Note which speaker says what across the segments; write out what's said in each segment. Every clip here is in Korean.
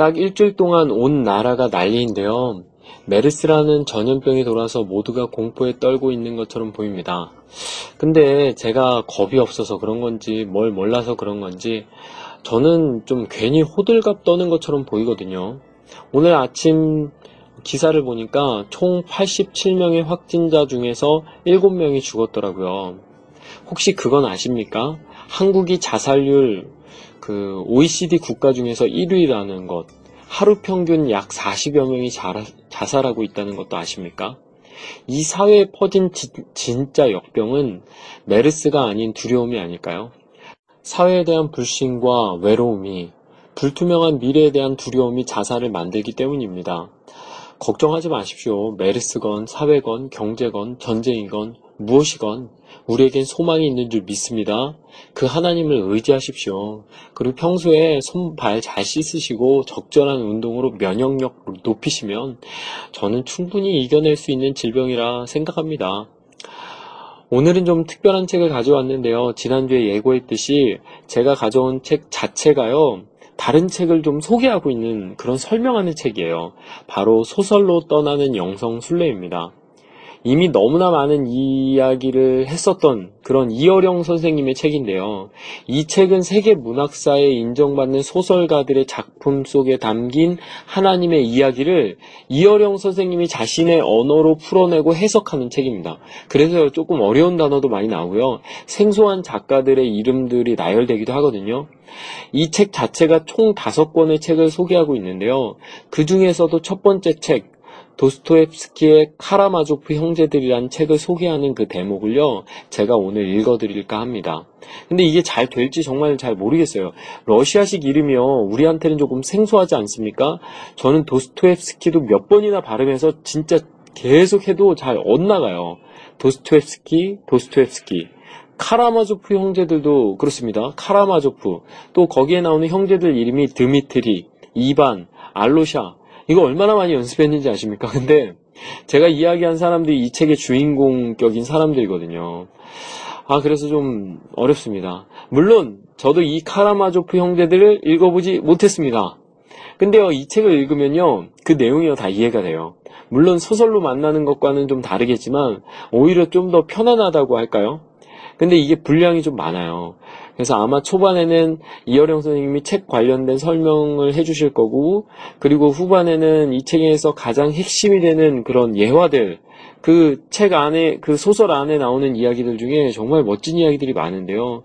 Speaker 1: 딱 일주일 동안 온 나라가 난리인데요. 메르스라는 전염병이 돌아서 모두가 공포에 떨고 있는 것처럼 보입니다. 근데 제가 겁이 없어서 그런 건지 뭘 몰라서 그런 건지 저는 좀 괜히 호들갑 떠는 것처럼 보이거든요. 오늘 아침 기사를 보니까 총 87명의 확진자 중에서 7명이 죽었더라고요. 혹시 그건 아십니까? 한국이 자살률 그 OECD 국가 중에서 1위라는 것, 하루 평균 약 40여 명이 자살하고 있다는 것도 아십니까? 이 사회에 퍼진 지, 진짜 역병은 메르스가 아닌 두려움이 아닐까요? 사회에 대한 불신과 외로움이 불투명한 미래에 대한 두려움이 자살을 만들기 때문입니다. 걱정하지 마십시오. 메르스건 사회건 경제건 전쟁이건 무엇이건 우리에겐 소망이 있는 줄 믿습니다. 그 하나님을 의지하십시오. 그리고 평소에 손발 잘 씻으시고 적절한 운동으로 면역력 높이시면 저는 충분히 이겨낼 수 있는 질병이라 생각합니다. 오늘은 좀 특별한 책을 가져왔는데요. 지난주에 예고했듯이 제가 가져온 책 자체가요. 다른 책을 좀 소개하고 있는 그런 설명하는 책이에요. 바로 소설로 떠나는 영성 순례입니다. 이미 너무나 많은 이야기를 했었던 그런 이어령 선생님의 책인데요. 이 책은 세계 문학사에 인정받는 소설가들의 작품 속에 담긴 하나님의 이야기를 이어령 선생님이 자신의 언어로 풀어내고 해석하는 책입니다. 그래서 조금 어려운 단어도 많이 나오고요. 생소한 작가들의 이름들이 나열되기도 하거든요. 이 책 자체가 총 다섯 권의 책을 소개하고 있는데요. 그 중에서도 첫 번째 책, 도스토옙스키의 카라마조프 형제들이란 책을 소개하는 그 대목을요, 제가 오늘 읽어드릴까 합니다. 근데 이게 잘 될지 정말 잘 모르겠어요. 러시아식 이름이요, 우리한테는 조금 생소하지 않습니까? 저는 도스토옙스키도 몇 번이나 발음해서 진짜 계속 해도 잘 엇나가요. 도스토옙스키, 도스토옙스키. 카라마조프 형제들도 그렇습니다. 카라마조프. 또 거기에 나오는 형제들 이름이 드미트리, 이반, 알로샤, 이거 얼마나 많이 연습했는지 아십니까? 근데 제가 이야기한 사람들이 이 책의 주인공격인 사람들이거든요. 아, 그래서 좀 어렵습니다. 물론, 저도 이 카라마조프 형제들을 읽어보지 못했습니다. 근데요, 이 책을 읽으면요, 그 내용이 다 이해가 돼요. 물론 소설로 만나는 것과는 좀 다르겠지만, 오히려 좀 더 편안하다고 할까요? 근데 이게 분량이 좀 많아요. 그래서 아마 초반에는 이어령 선생님이 책 관련된 설명을 해주실 거고, 그리고 후반에는 이 책에서 가장 핵심이 되는 그런 예화들, 그 책 안에, 그 소설 안에 나오는 이야기들 중에 정말 멋진 이야기들이 많은데요.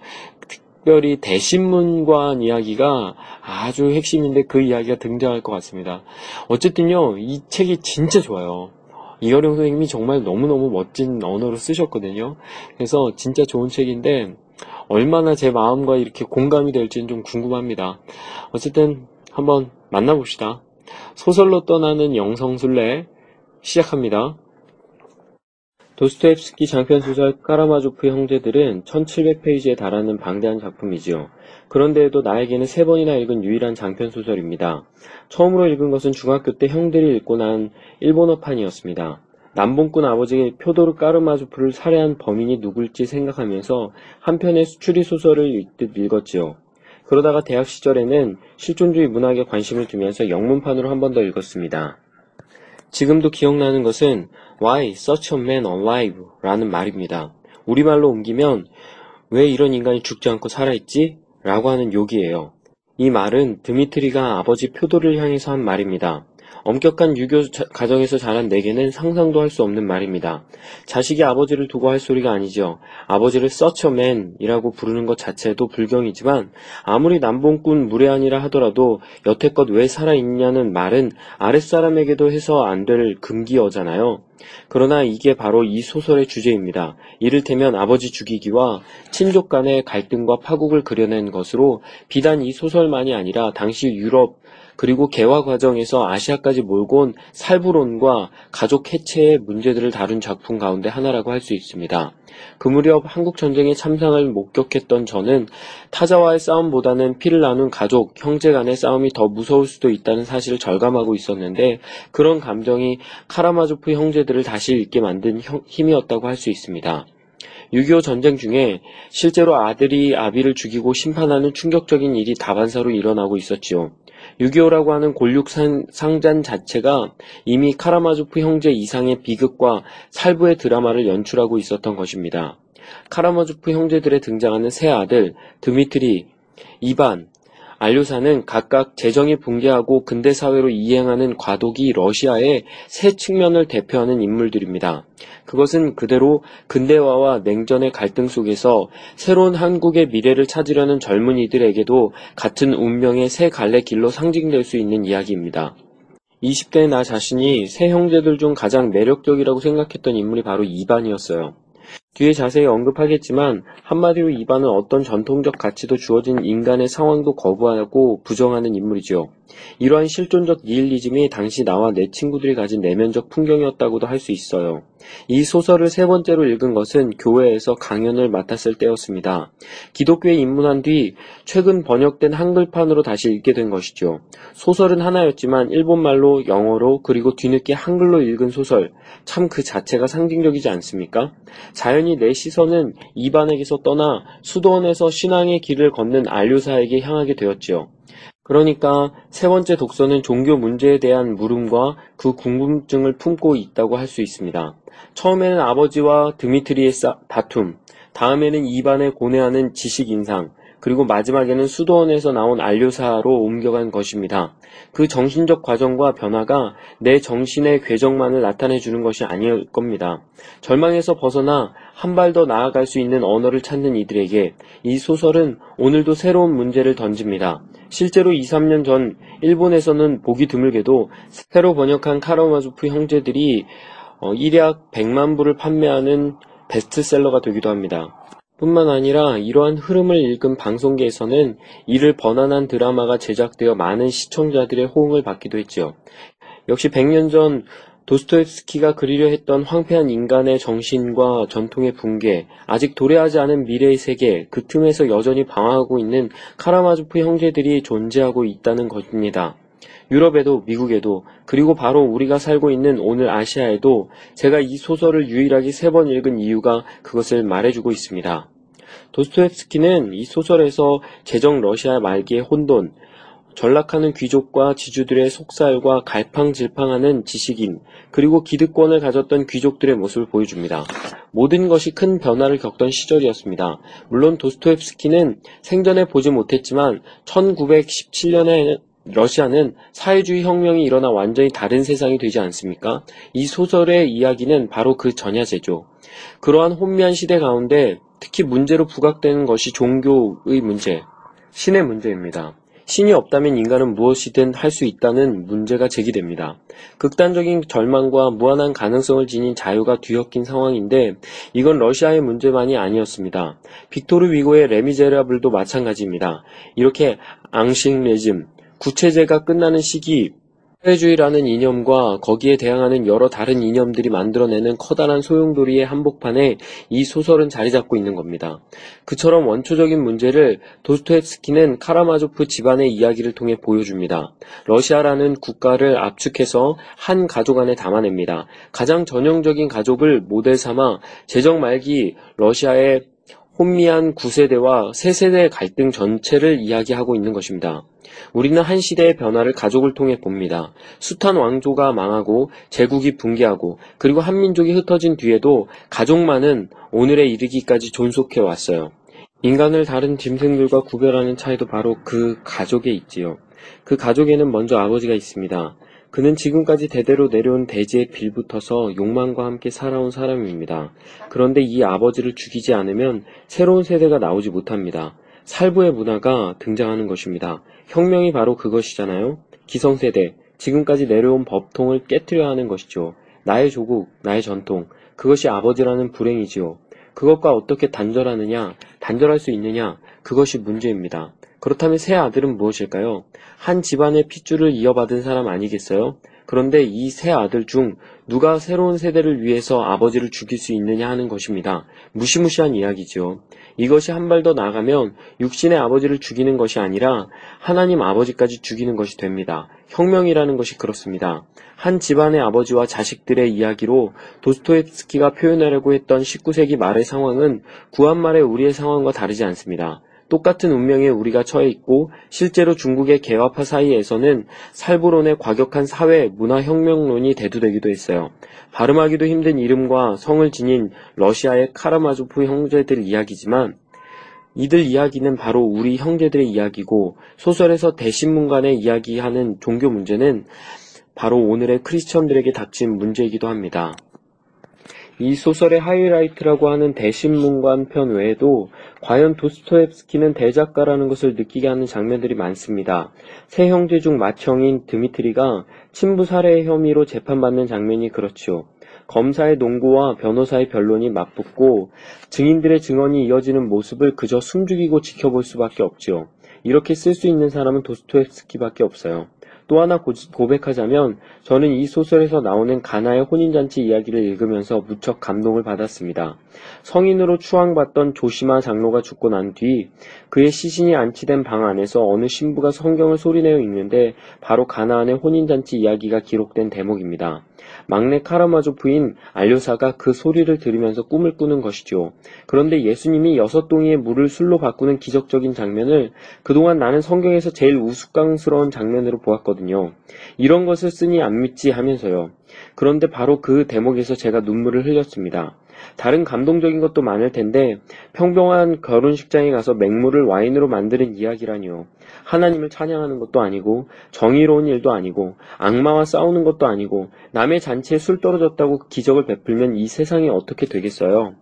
Speaker 1: 특별히 대신문관 이야기가 아주 핵심인데 그 이야기가 등장할 것 같습니다. 어쨌든요, 이 책이 진짜 좋아요. 이어령 선생님이 정말 너무너무 멋진 언어로 쓰셨거든요. 그래서 진짜 좋은 책인데, 얼마나 제 마음과 이렇게 공감이 될지는 좀 궁금합니다. 어쨌든 한번 만나봅시다. 소설로 떠나는 영성술래 시작합니다. 도스토옙스키 장편 소설 까라마조프 형제들은 1700페이지에 달하는 방대한 작품이지요. 그런데도 나에게는 세 번이나 읽은 유일한 장편 소설입니다. 처음으로 읽은 것은 중학교 때 형들이 읽고 난 일본어판이었습니다. 남봉꾼 아버지 표도르 까르마조프를 살해한 범인이 누굴지 생각하면서 한편의 수추리 소설을 읽듯 읽었지요. 그러다가 대학 시절에는 실존주의 문학에 관심을 두면서 영문판으로 한 번 더 읽었습니다. 지금도 기억나는 것은 Why such a man alive? 라는 말입니다. 우리말로 옮기면 왜 이런 인간이 죽지 않고 살아있지? 라고 하는 욕이에요. 이 말은 드미트리가 아버지 표도를 향해서 한 말입니다. 엄격한 유교 가정에서 자란 내게는 상상도 할 수 없는 말입니다. 자식이 아버지를 두고 할 소리가 아니죠. 아버지를 서처맨이라고 부르는 것 자체도 불경이지만 아무리 남봉꾼 무례한이라 하더라도 여태껏 왜 살아있냐는 말은 아랫사람에게도 해서 안 될 금기어잖아요. 그러나 이게 바로 이 소설의 주제입니다. 이를테면 아버지 죽이기와 친족 간의 갈등과 파국을 그려낸 것으로 비단 이 소설만이 아니라 당시 유럽 그리고 개화 과정에서 아시아까지 몰고 온 살부론과 가족 해체의 문제들을 다룬 작품 가운데 하나라고 할 수 있습니다. 그 무렵 한국 전쟁의 참상을 목격했던 저는 타자와의 싸움보다는 피를 나눈 가족, 형제 간의 싸움이 더 무서울 수도 있다는 사실을 절감하고 있었는데 그런 감정이 카라마조프 형제들을 다시 읽게 만든 힘이었다고 할 수 있습니다. 6.25 전쟁 중에 실제로 아들이 아비를 죽이고 심판하는 충격적인 일이 다반사로 일어나고 있었지요. 6.25라고 하는 골육 상잔 자체가 이미 카라마조프 형제 이상의 비극과 살부의 드라마를 연출하고 있었던 것입니다. 카라마조프 형제들의 등장하는 세 아들 드미트리, 이반, 안료사는 각각 재정이 붕괴하고 근대 사회로 이행하는 과도기 러시아의 새 측면을 대표하는 인물들입니다. 그것은 그대로 근대화와 냉전의 갈등 속에서 새로운 한국의 미래를 찾으려는 젊은이들에게도 같은 운명의 새 갈래 길로 상징될 수 있는 이야기입니다. 20대의 나 자신이 새 형제들 중 가장 매력적이라고 생각했던 인물이 바로 이반이었어요. 뒤에 자세히 언급하겠지만 한마디로 이반은 어떤 전통적 가치도 주어진 인간의 상황도 거부하고 부정하는 인물이죠. 이러한 실존적 니힐리즘이 당시 나와 내 친구들이 가진 내면적 풍경이었다고도 할 수 있어요. 이 소설을 세 번째로 읽은 것은 교회에서 강연을 맡았을 때였습니다. 기독교에 입문한 뒤 최근 번역된 한글판으로 다시 읽게 된 것이죠. 소설은 하나였지만 일본말로 영어로 그리고 뒤늦게 한글로 읽은 소설 참 그 자체가 상징적이지 않습니까? 자연 히내 시선은 이반에게서 떠나 수도원에서 신앙의 길을 걷는 안료사에게 향하게 되었지요. 그러니까 세 번째 독서는 종교 문제에 대한 물음과 그 궁금증을 품고 있다고 할 수 있습니다. 처음에는 아버지와 드미트리의 다툼, 다음에는 이반에 고뇌하는 지식 인상, 그리고 마지막에는 수도원에서 나온 안료사로 옮겨간 것입니다. 그 정신적 과정과 변화가 내 정신의 궤적만을 나타내 주는 것이 아닐 겁니다. 절망에서 벗어나 한 발 더 나아갈 수 있는 언어를 찾는 이들에게 이 소설은 오늘도 새로운 문제를 던집니다. 실제로 2, 3년 전 일본에서는 보기 드물게도 새로 번역한 카라마조프 형제들이 어, 일약 100만 부를 판매하는 베스트셀러가 되기도 합니다. 뿐만 아니라 이러한 흐름을 읽은 방송계에서는 이를 번안한 드라마가 제작되어 많은 시청자들의 호응을 받기도 했지요. 역시 100년 전 도스토옙스키가 그리려 했던 황폐한 인간의 정신과 전통의 붕괴, 아직 도래하지 않은 미래의 세계, 그 틈에서 여전히 방황하고 있는 카라마조프 형제들이 존재하고 있다는 것입니다. 유럽에도 미국에도 그리고 바로 우리가 살고 있는 오늘 아시아에도 제가 이 소설을 유일하게 세 번 읽은 이유가 그것을 말해주고 있습니다. 도스토옙스키는 이 소설에서 제정 러시아 말기의 혼돈, 전락하는 귀족과 지주들의 속살과 갈팡질팡하는 지식인, 그리고 기득권을 가졌던 귀족들의 모습을 보여줍니다. 모든 것이 큰 변화를 겪던 시절이었습니다. 물론 도스토옙스키는 생전에 보지 못했지만 1917년에 러시아는 사회주의 혁명이 일어나 완전히 다른 세상이 되지 않습니까? 이 소설의 이야기는 바로 그 전야제죠. 그러한 혼미한 시대 가운데 특히 문제로 부각되는 것이 종교의 문제, 신의 문제입니다. 신이 없다면 인간은 무엇이든 할 수 있다는 문제가 제기됩니다. 극단적인 절망과 무한한 가능성을 지닌 자유가 뒤섞인 상황인데 이건 러시아의 문제만이 아니었습니다. 빅토르 위고의 레미제라블도 마찬가지입니다. 이렇게 앙싱레즘, 구체제가 끝나는 시기 사회주의라는 이념과 거기에 대항하는 여러 다른 이념들이 만들어내는 커다란 소용돌이의 한복판에 이 소설은 자리 잡고 있는 겁니다. 그처럼 원초적인 문제를 도스토옙스키는 카라마조프 집안의 이야기를 통해 보여줍니다. 러시아라는 국가를 압축해서 한 가족 안에 담아냅니다. 가장 전형적인 가족을 모델 삼아 제정 말기 러시아의 혼미한 9세대와 세세대 갈등 전체를 이야기하고 있는 것입니다. 우리는 한 시대의 변화를 가족을 통해 봅니다. 숱한 왕조가 망하고 제국이 붕괴하고 그리고 한민족이 흩어진 뒤에도 가족만은 오늘에 이르기까지 존속해 왔어요. 인간을 다른 짐승들과 구별하는 차이도 바로 그 가족에 있지요. 그 가족에는 먼저 아버지가 있습니다. 그는 지금까지 대대로 내려온 대지에 빌붙어서 욕망과 함께 살아온 사람입니다. 그런데 이 아버지를 죽이지 않으면 새로운 세대가 나오지 못합니다. 살부의 문화가 등장하는 것입니다. 혁명이 바로 그것이잖아요. 기성세대, 지금까지 내려온 법통을 깨뜨려 하는 것이죠. 나의 조국, 나의 전통, 그것이 아버지라는 불행이지요. 그것과 어떻게 단절하느냐, 단절할 수 있느냐, 그것이 문제입니다. 그렇다면 새 아들은 무엇일까요? 한 집안의 핏줄을 이어받은 사람 아니겠어요? 그런데 이 세 아들 중 누가 새로운 세대를 위해서 아버지를 죽일 수 있느냐 하는 것입니다. 무시무시한 이야기지요. 이것이 한 발 더 나가면 육신의 아버지를 죽이는 것이 아니라 하나님 아버지까지 죽이는 것이 됩니다. 혁명이라는 것이 그렇습니다. 한 집안의 아버지와 자식들의 이야기로 도스토옙스키가 표현하려고 했던 19세기 말의 상황은 구한말의 우리의 상황과 다르지 않습니다. 똑같은 운명에 우리가 처해 있고 실제로 중국의 개화파 사이에서는 살부론의 과격한 사회 문화혁명론이 대두되기도 했어요. 발음하기도 힘든 이름과 성을 지닌 러시아의 카라마조프 형제들 이야기지만 이들 이야기는 바로 우리 형제들의 이야기고 소설에서 대신문간의 이야기하는 종교 문제는 바로 오늘의 크리스천들에게 닥친 문제이기도 합니다. 이 소설의 하이라이트라고 하는 대신문관 편 외에도 과연 도스토옙스키는 대작가라는 것을 느끼게 하는 장면들이 많습니다. 세 형제 중 맏형인 드미트리가 친부 살해 혐의로 재판받는 장면이 그렇지요. 검사의 농구와 변호사의 변론이 맞붙고 증인들의 증언이 이어지는 모습을 그저 숨죽이고 지켜볼 수밖에 없지요. 이렇게 쓸 수 있는 사람은 도스토옙스키밖에 없어요. 또 하나 고백하자면 저는 이 소설에서 나오는 가나의 혼인잔치 이야기를 읽으면서 무척 감동을 받았습니다. 성인으로 추앙받던 조시마 장로가 죽고 난 뒤 그의 시신이 안치된 방 안에서 어느 신부가 성경을 소리내어 읽는데 바로 가나안의 혼인잔치 이야기가 기록된 대목입니다. 막내 카라마조프인 알료사가 그 소리를 들으면서 꿈을 꾸는 것이죠. 그런데 예수님이 여섯 동이의 물을 술로 바꾸는 기적적인 장면을 그동안 나는 성경에서 제일 우스꽝스러운 장면으로 보았거든요. 이런 것을 쓰니 안 믿지 하면서요. 그런데 바로 그 대목에서 제가 눈물을 흘렸습니다. 다른 감동적인 것도 많을 텐데 평범한 결혼식장에 가서 맹물을 와인으로 만드는 이야기라니요. 하나님을 찬양하는 것도 아니고 정의로운 일도 아니고 악마와 싸우는 것도 아니고 남의 잔치에 술 떨어졌다고 기적을 베풀면 이 세상이 어떻게 되겠어요?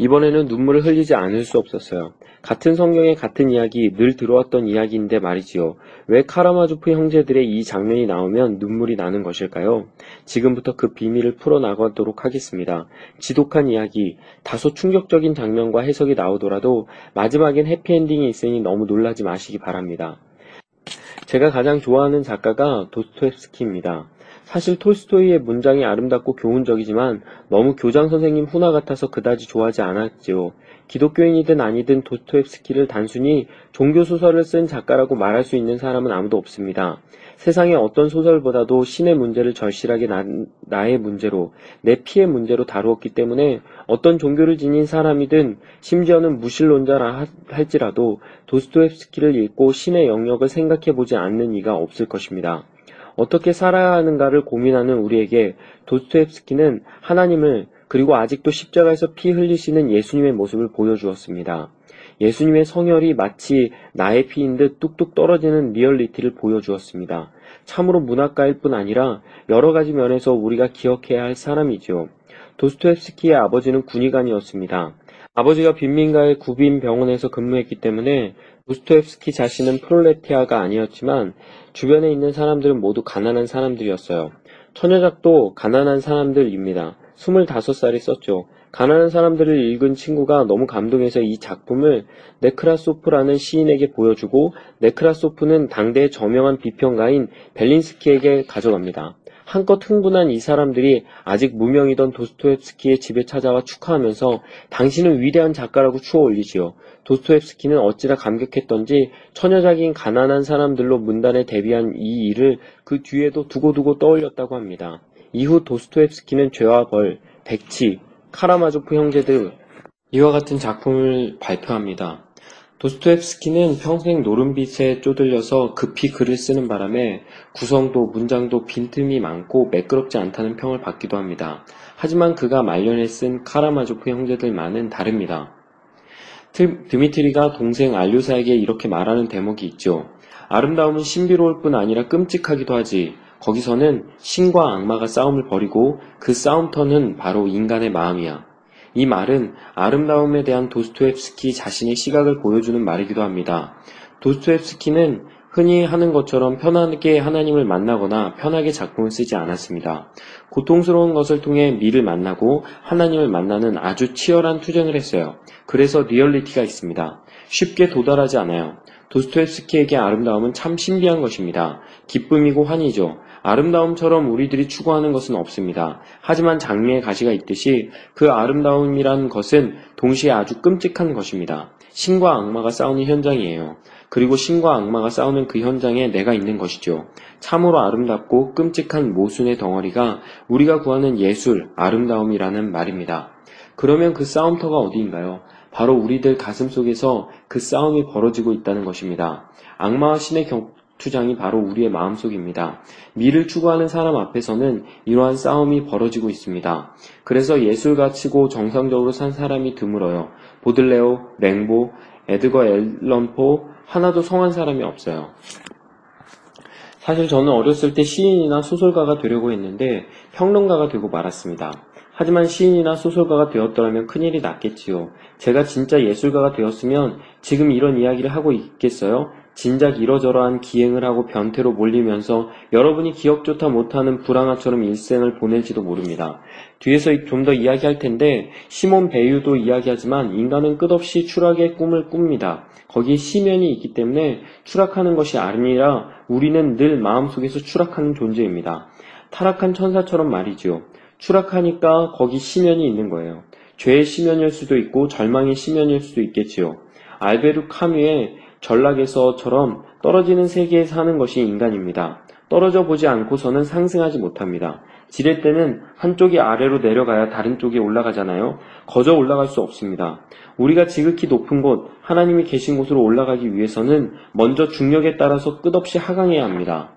Speaker 1: 이번에는 눈물을 흘리지 않을 수 없었어요. 같은 성경의 같은 이야기, 늘 들어왔던 이야기인데 말이지요. 왜 카라마조프 형제들의 이 장면이 나오면 눈물이 나는 것일까요? 지금부터 그 비밀을 풀어나가도록 하겠습니다. 지독한 이야기, 다소 충격적인 장면과 해석이 나오더라도 마지막엔 해피엔딩이 있으니 너무 놀라지 마시기 바랍니다. 제가 가장 좋아하는 작가가 도스토옙스키입니다. 사실 톨스토이의 문장이 아름답고 교훈적이지만 너무 교장 선생님 훈화 같아서 그다지 좋아하지 않았지요. 기독교인이든 아니든 도스토옙스키를 단순히 종교 소설을 쓴 작가라고 말할 수 있는 사람은 아무도 없습니다. 세상의 어떤 소설보다도 신의 문제를 절실하게 나, 의 문제로, 내 피의 문제로 다루었기 때문에 어떤 종교를 지닌 사람이든 심지어는 무신론자라 할지라도 도스토옙스키를 읽고 신의 영역을 생각해 보지 않는 이가 없을 것입니다. 어떻게 살아야 하는가를 고민하는 우리에게 도스토옙스키는 하나님을 그리고 아직도 십자가에서 피 흘리시는 예수님의 모습을 보여주었습니다. 예수님의 성혈이 마치 나의 피인 듯 뚝뚝 떨어지는 리얼리티를 보여주었습니다. 참으로 문학가일 뿐 아니라 여러 가지 면에서 우리가 기억해야 할 사람이지요. 도스토옙스키의 아버지는 군의관이었습니다. 아버지가 빈민가의 구빈 병원에서 근무했기 때문에 도스토옙스키 자신은 프롤레티아가 아니었지만 주변에 있는 사람들은 모두 가난한 사람들이었어요. 처녀작도 가난한 사람들입니다. 25살이 썼죠. 가난한 사람들을 읽은 친구가 너무 감동해서 이 작품을 네크라소프라는 시인에게 보여주고 네크라소프는 당대의 저명한 비평가인 벨린스키에게 가져갑니다. 한껏 흥분한 이 사람들이 아직 무명이던 도스토옙스키의 집에 찾아와 축하하면서 당신은 위대한 작가라고 추어 올리지요. 도스토옙스키는 어찌나 감격했던지 처녀작인 가난한 사람들로 문단에 데뷔한 이 일을 그 뒤에도 두고두고 떠올렸다고 합니다. 이후 도스토옙스키는 죄와 벌, 백치, 카라마조프 형제들 이와 같은 작품을 발표합니다. 도스토옙스키는 평생 노름빛에 쪼들려서 급히 글을 쓰는 바람에 구성도 문장도 빈틈이 많고 매끄럽지 않다는 평을 받기도 합니다. 하지만 그가 말년에 쓴 카라마조프 형제들만은 다릅니다. 드미트리가 동생 알류사에게 이렇게 말하는 대목이 있죠. 아름다움은 신비로울 뿐 아니라 끔찍하기도 하지. 거기서는 신과 악마가 싸움을 벌이고 그 싸움터는 바로 인간의 마음이야. 이 말은 아름다움에 대한 도스토옙스키 자신의 시각을 보여주는 말이기도 합니다. 도스토옙스키는 흔히 하는 것처럼 편하게 하나님을 만나거나 편하게 작품을 쓰지 않았습니다. 고통스러운 것을 통해 미를 만나고 하나님을 만나는 아주 치열한 투쟁을 했어요. 그래서 리얼리티가 있습니다. 쉽게 도달하지 않아요. 도스토옙스키에게 아름다움은 참 신비한 것입니다. 기쁨이고 환희죠. 아름다움처럼 우리들이 추구하는 것은 없습니다. 하지만 장미에 가시가 있듯이 그 아름다움이란 것은 동시에 아주 끔찍한 것입니다. 신과 악마가 싸우는 현장이에요. 그리고 신과 악마가 싸우는 그 현장에 내가 있는 것이죠. 참으로 아름답고 끔찍한 모순의 덩어리가 우리가 구하는 예술, 아름다움이라는 말입니다. 그러면 그 싸움터가 어디인가요? 바로 우리들 가슴 속에서 그 싸움이 벌어지고 있다는 것입니다. 악마와 신의 격 투장이 바로 우리의 마음속입니다. 미를 추구하는 사람 앞에서는 이러한 싸움이 벌어지고 있습니다. 그래서 예술가 치고 정상적으로 산 사람이 드물어요. 보들레오, 랭보, 에드거 앨런포 하나도 성한 사람이 없어요. 사실 저는 어렸을 때 시인이나 소설가가 되려고 했는데 평론가가 되고 말았습니다. 하지만 시인이나 소설가가 되었더라면 큰일이 났겠지요. 제가 진짜 예술가가 되었으면 지금 이런 이야기를 하고 있겠어요? 진작 이러저러한 기행을 하고 변태로 몰리면서 여러분이 기억조차 못하는 불황아처럼 일생을 보낼지도 모릅니다. 뒤에서 좀 더 이야기할 텐데 시몬 베유도 이야기하지만 인간은 끝없이 추락의 꿈을 꿉니다. 거기에 시면이 있기 때문에 추락하는 것이 아니라 우리는 늘 마음속에서 추락하는 존재입니다. 타락한 천사처럼 말이지요. 추락하니까 거기 시면이 있는 거예요. 죄의 시면일 수도 있고 절망의 시면일 수도 있겠지요. 알베르 카뮤의 전락에서처럼 떨어지는 세계에 사는 것이 인간입니다. 떨어져 보지 않고서는 상승하지 못합니다. 지렛 때는 한쪽이 아래로 내려가야 다른 쪽에 올라가잖아요. 거저 올라갈 수 없습니다. 우리가 지극히 높은 곳, 하나님이 계신 곳으로 올라가기 위해서는 먼저 중력에 따라서 끝없이 하강해야 합니다.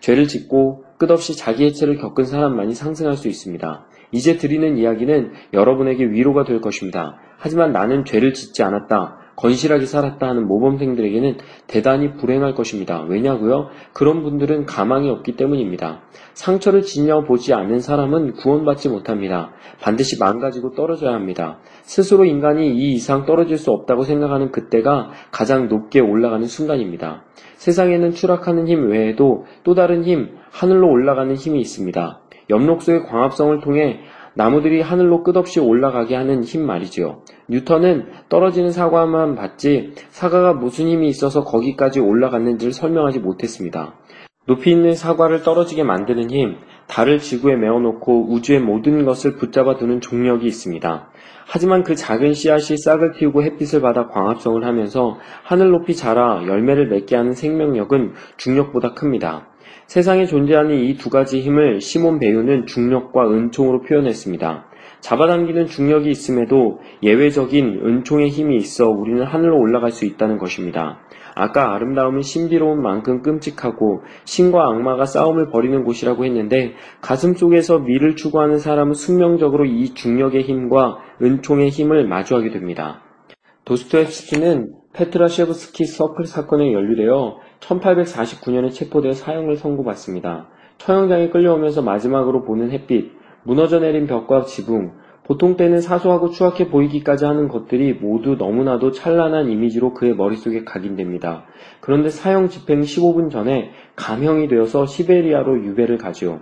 Speaker 1: 죄를 짓고 끝없이 자기 해체를 겪은 사람만이 상승할 수 있습니다. 이제 드리는 이야기는 여러분에게 위로가 될 것입니다. 하지만 나는 죄를 짓지 않았다. 건실하게 살았다 하는 모범생들에게는 대단히 불행할 것입니다. 왜냐고요? 그런 분들은 가망이 없기 때문입니다. 상처를 지녀보지 않는 사람은 구원받지 못합니다. 반드시 망가지고 떨어져야 합니다. 스스로 인간이 이 이상 떨어질 수 없다고 생각하는 그때가 가장 높게 올라가는 순간입니다. 세상에는 추락하는 힘 외에도 또 다른 힘, 하늘로 올라가는 힘이 있습니다. 엽록소의 광합성을 통해 나무들이 하늘로 끝없이 올라가게 하는 힘 말이지요. 뉴턴은 떨어지는 사과만 봤지 사과가 무슨 힘이 있어서 거기까지 올라갔는지를 설명하지 못했습니다. 높이 있는 사과를 떨어지게 만드는 힘, 달을 지구에 메어놓고 우주의 모든 것을 붙잡아 두는 종력이 있습니다. 하지만 그 작은 씨앗이 싹을 틔우고 햇빛을 받아 광합성을 하면서 하늘 높이 자라 열매를 맺게 하는 생명력은 중력보다 큽니다. 세상에 존재하는 이 두 가지 힘을 시몬 배우는 중력과 은총으로 표현했습니다. 잡아당기는 중력이 있음에도 예외적인 은총의 힘이 있어 우리는 하늘로 올라갈 수 있다는 것입니다. 아까 아름다움은 신비로운 만큼 끔찍하고 신과 악마가 싸움을 벌이는 곳이라고 했는데 가슴 속에서 미를 추구하는 사람은 숙명적으로 이 중력의 힘과 은총의 힘을 마주하게 됩니다. 도스토옙스키는 페트라셰브스키 서클 사건에 연루되어 1849년에 체포되어 사형을 선고받습니다. 처형장에 끌려오면서 마지막으로 보는 햇빛, 무너져 내린 벽과 지붕, 보통 때는 사소하고 추악해 보이기까지 하는 것들이 모두 너무나도 찬란한 이미지로 그의 머릿속에 각인됩니다. 그런데 사형 집행 15분 전에 감형이 되어서 시베리아로 유배를 가지요.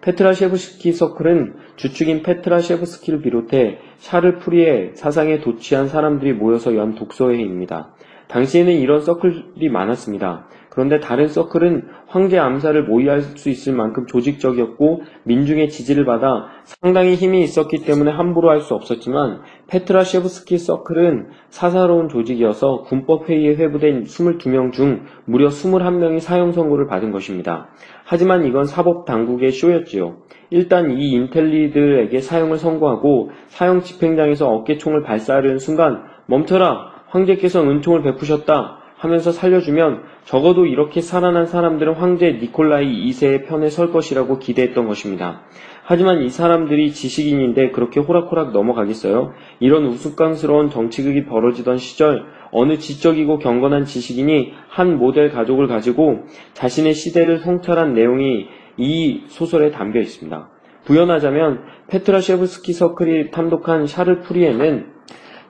Speaker 1: 페트라셰브스키 서클은 주축인 페트라셰브스키를 비롯해 샤를 푸리에의 사상에 도취한 사람들이 모여서 연 독서회입니다. 당시에는 이런 서클이 많았습니다. 그런데 다른 서클은 황제 암살을 모의할 수 있을 만큼 조직적이었고 민중의 지지를 받아 상당히 힘이 있었기 때문에 함부로 할 수 없었지만 페트라셰브스키 서클은 사사로운 조직이어서 군법회의에 회부된 22명 중 무려 21명이 사형 선고를 받은 것입니다. 하지만 이건 사법 당국의 쇼였지요. 일단 이 인텔리들에게 사형을 선고하고 사형 집행장에서 어깨총을 발사하려는 순간 멈춰라! 황제께서 은총을 베푸셨다! 하면서 살려주면 적어도 이렇게 살아난 사람들은 황제 니콜라이 2세의 편에 설 것이라고 기대했던 것입니다. 하지만 이 사람들이 지식인인데 그렇게 호락호락 넘어가겠어요? 이런 우스꽝스러운 정치극이 벌어지던 시절 어느 지적이고 경건한 지식인이 한 모델 가족을 가지고 자신의 시대를 성찰한 내용이 이 소설에 담겨 있습니다. 부연하자면 페트라셰브스키 서클이 탐독한 샤를 푸리에는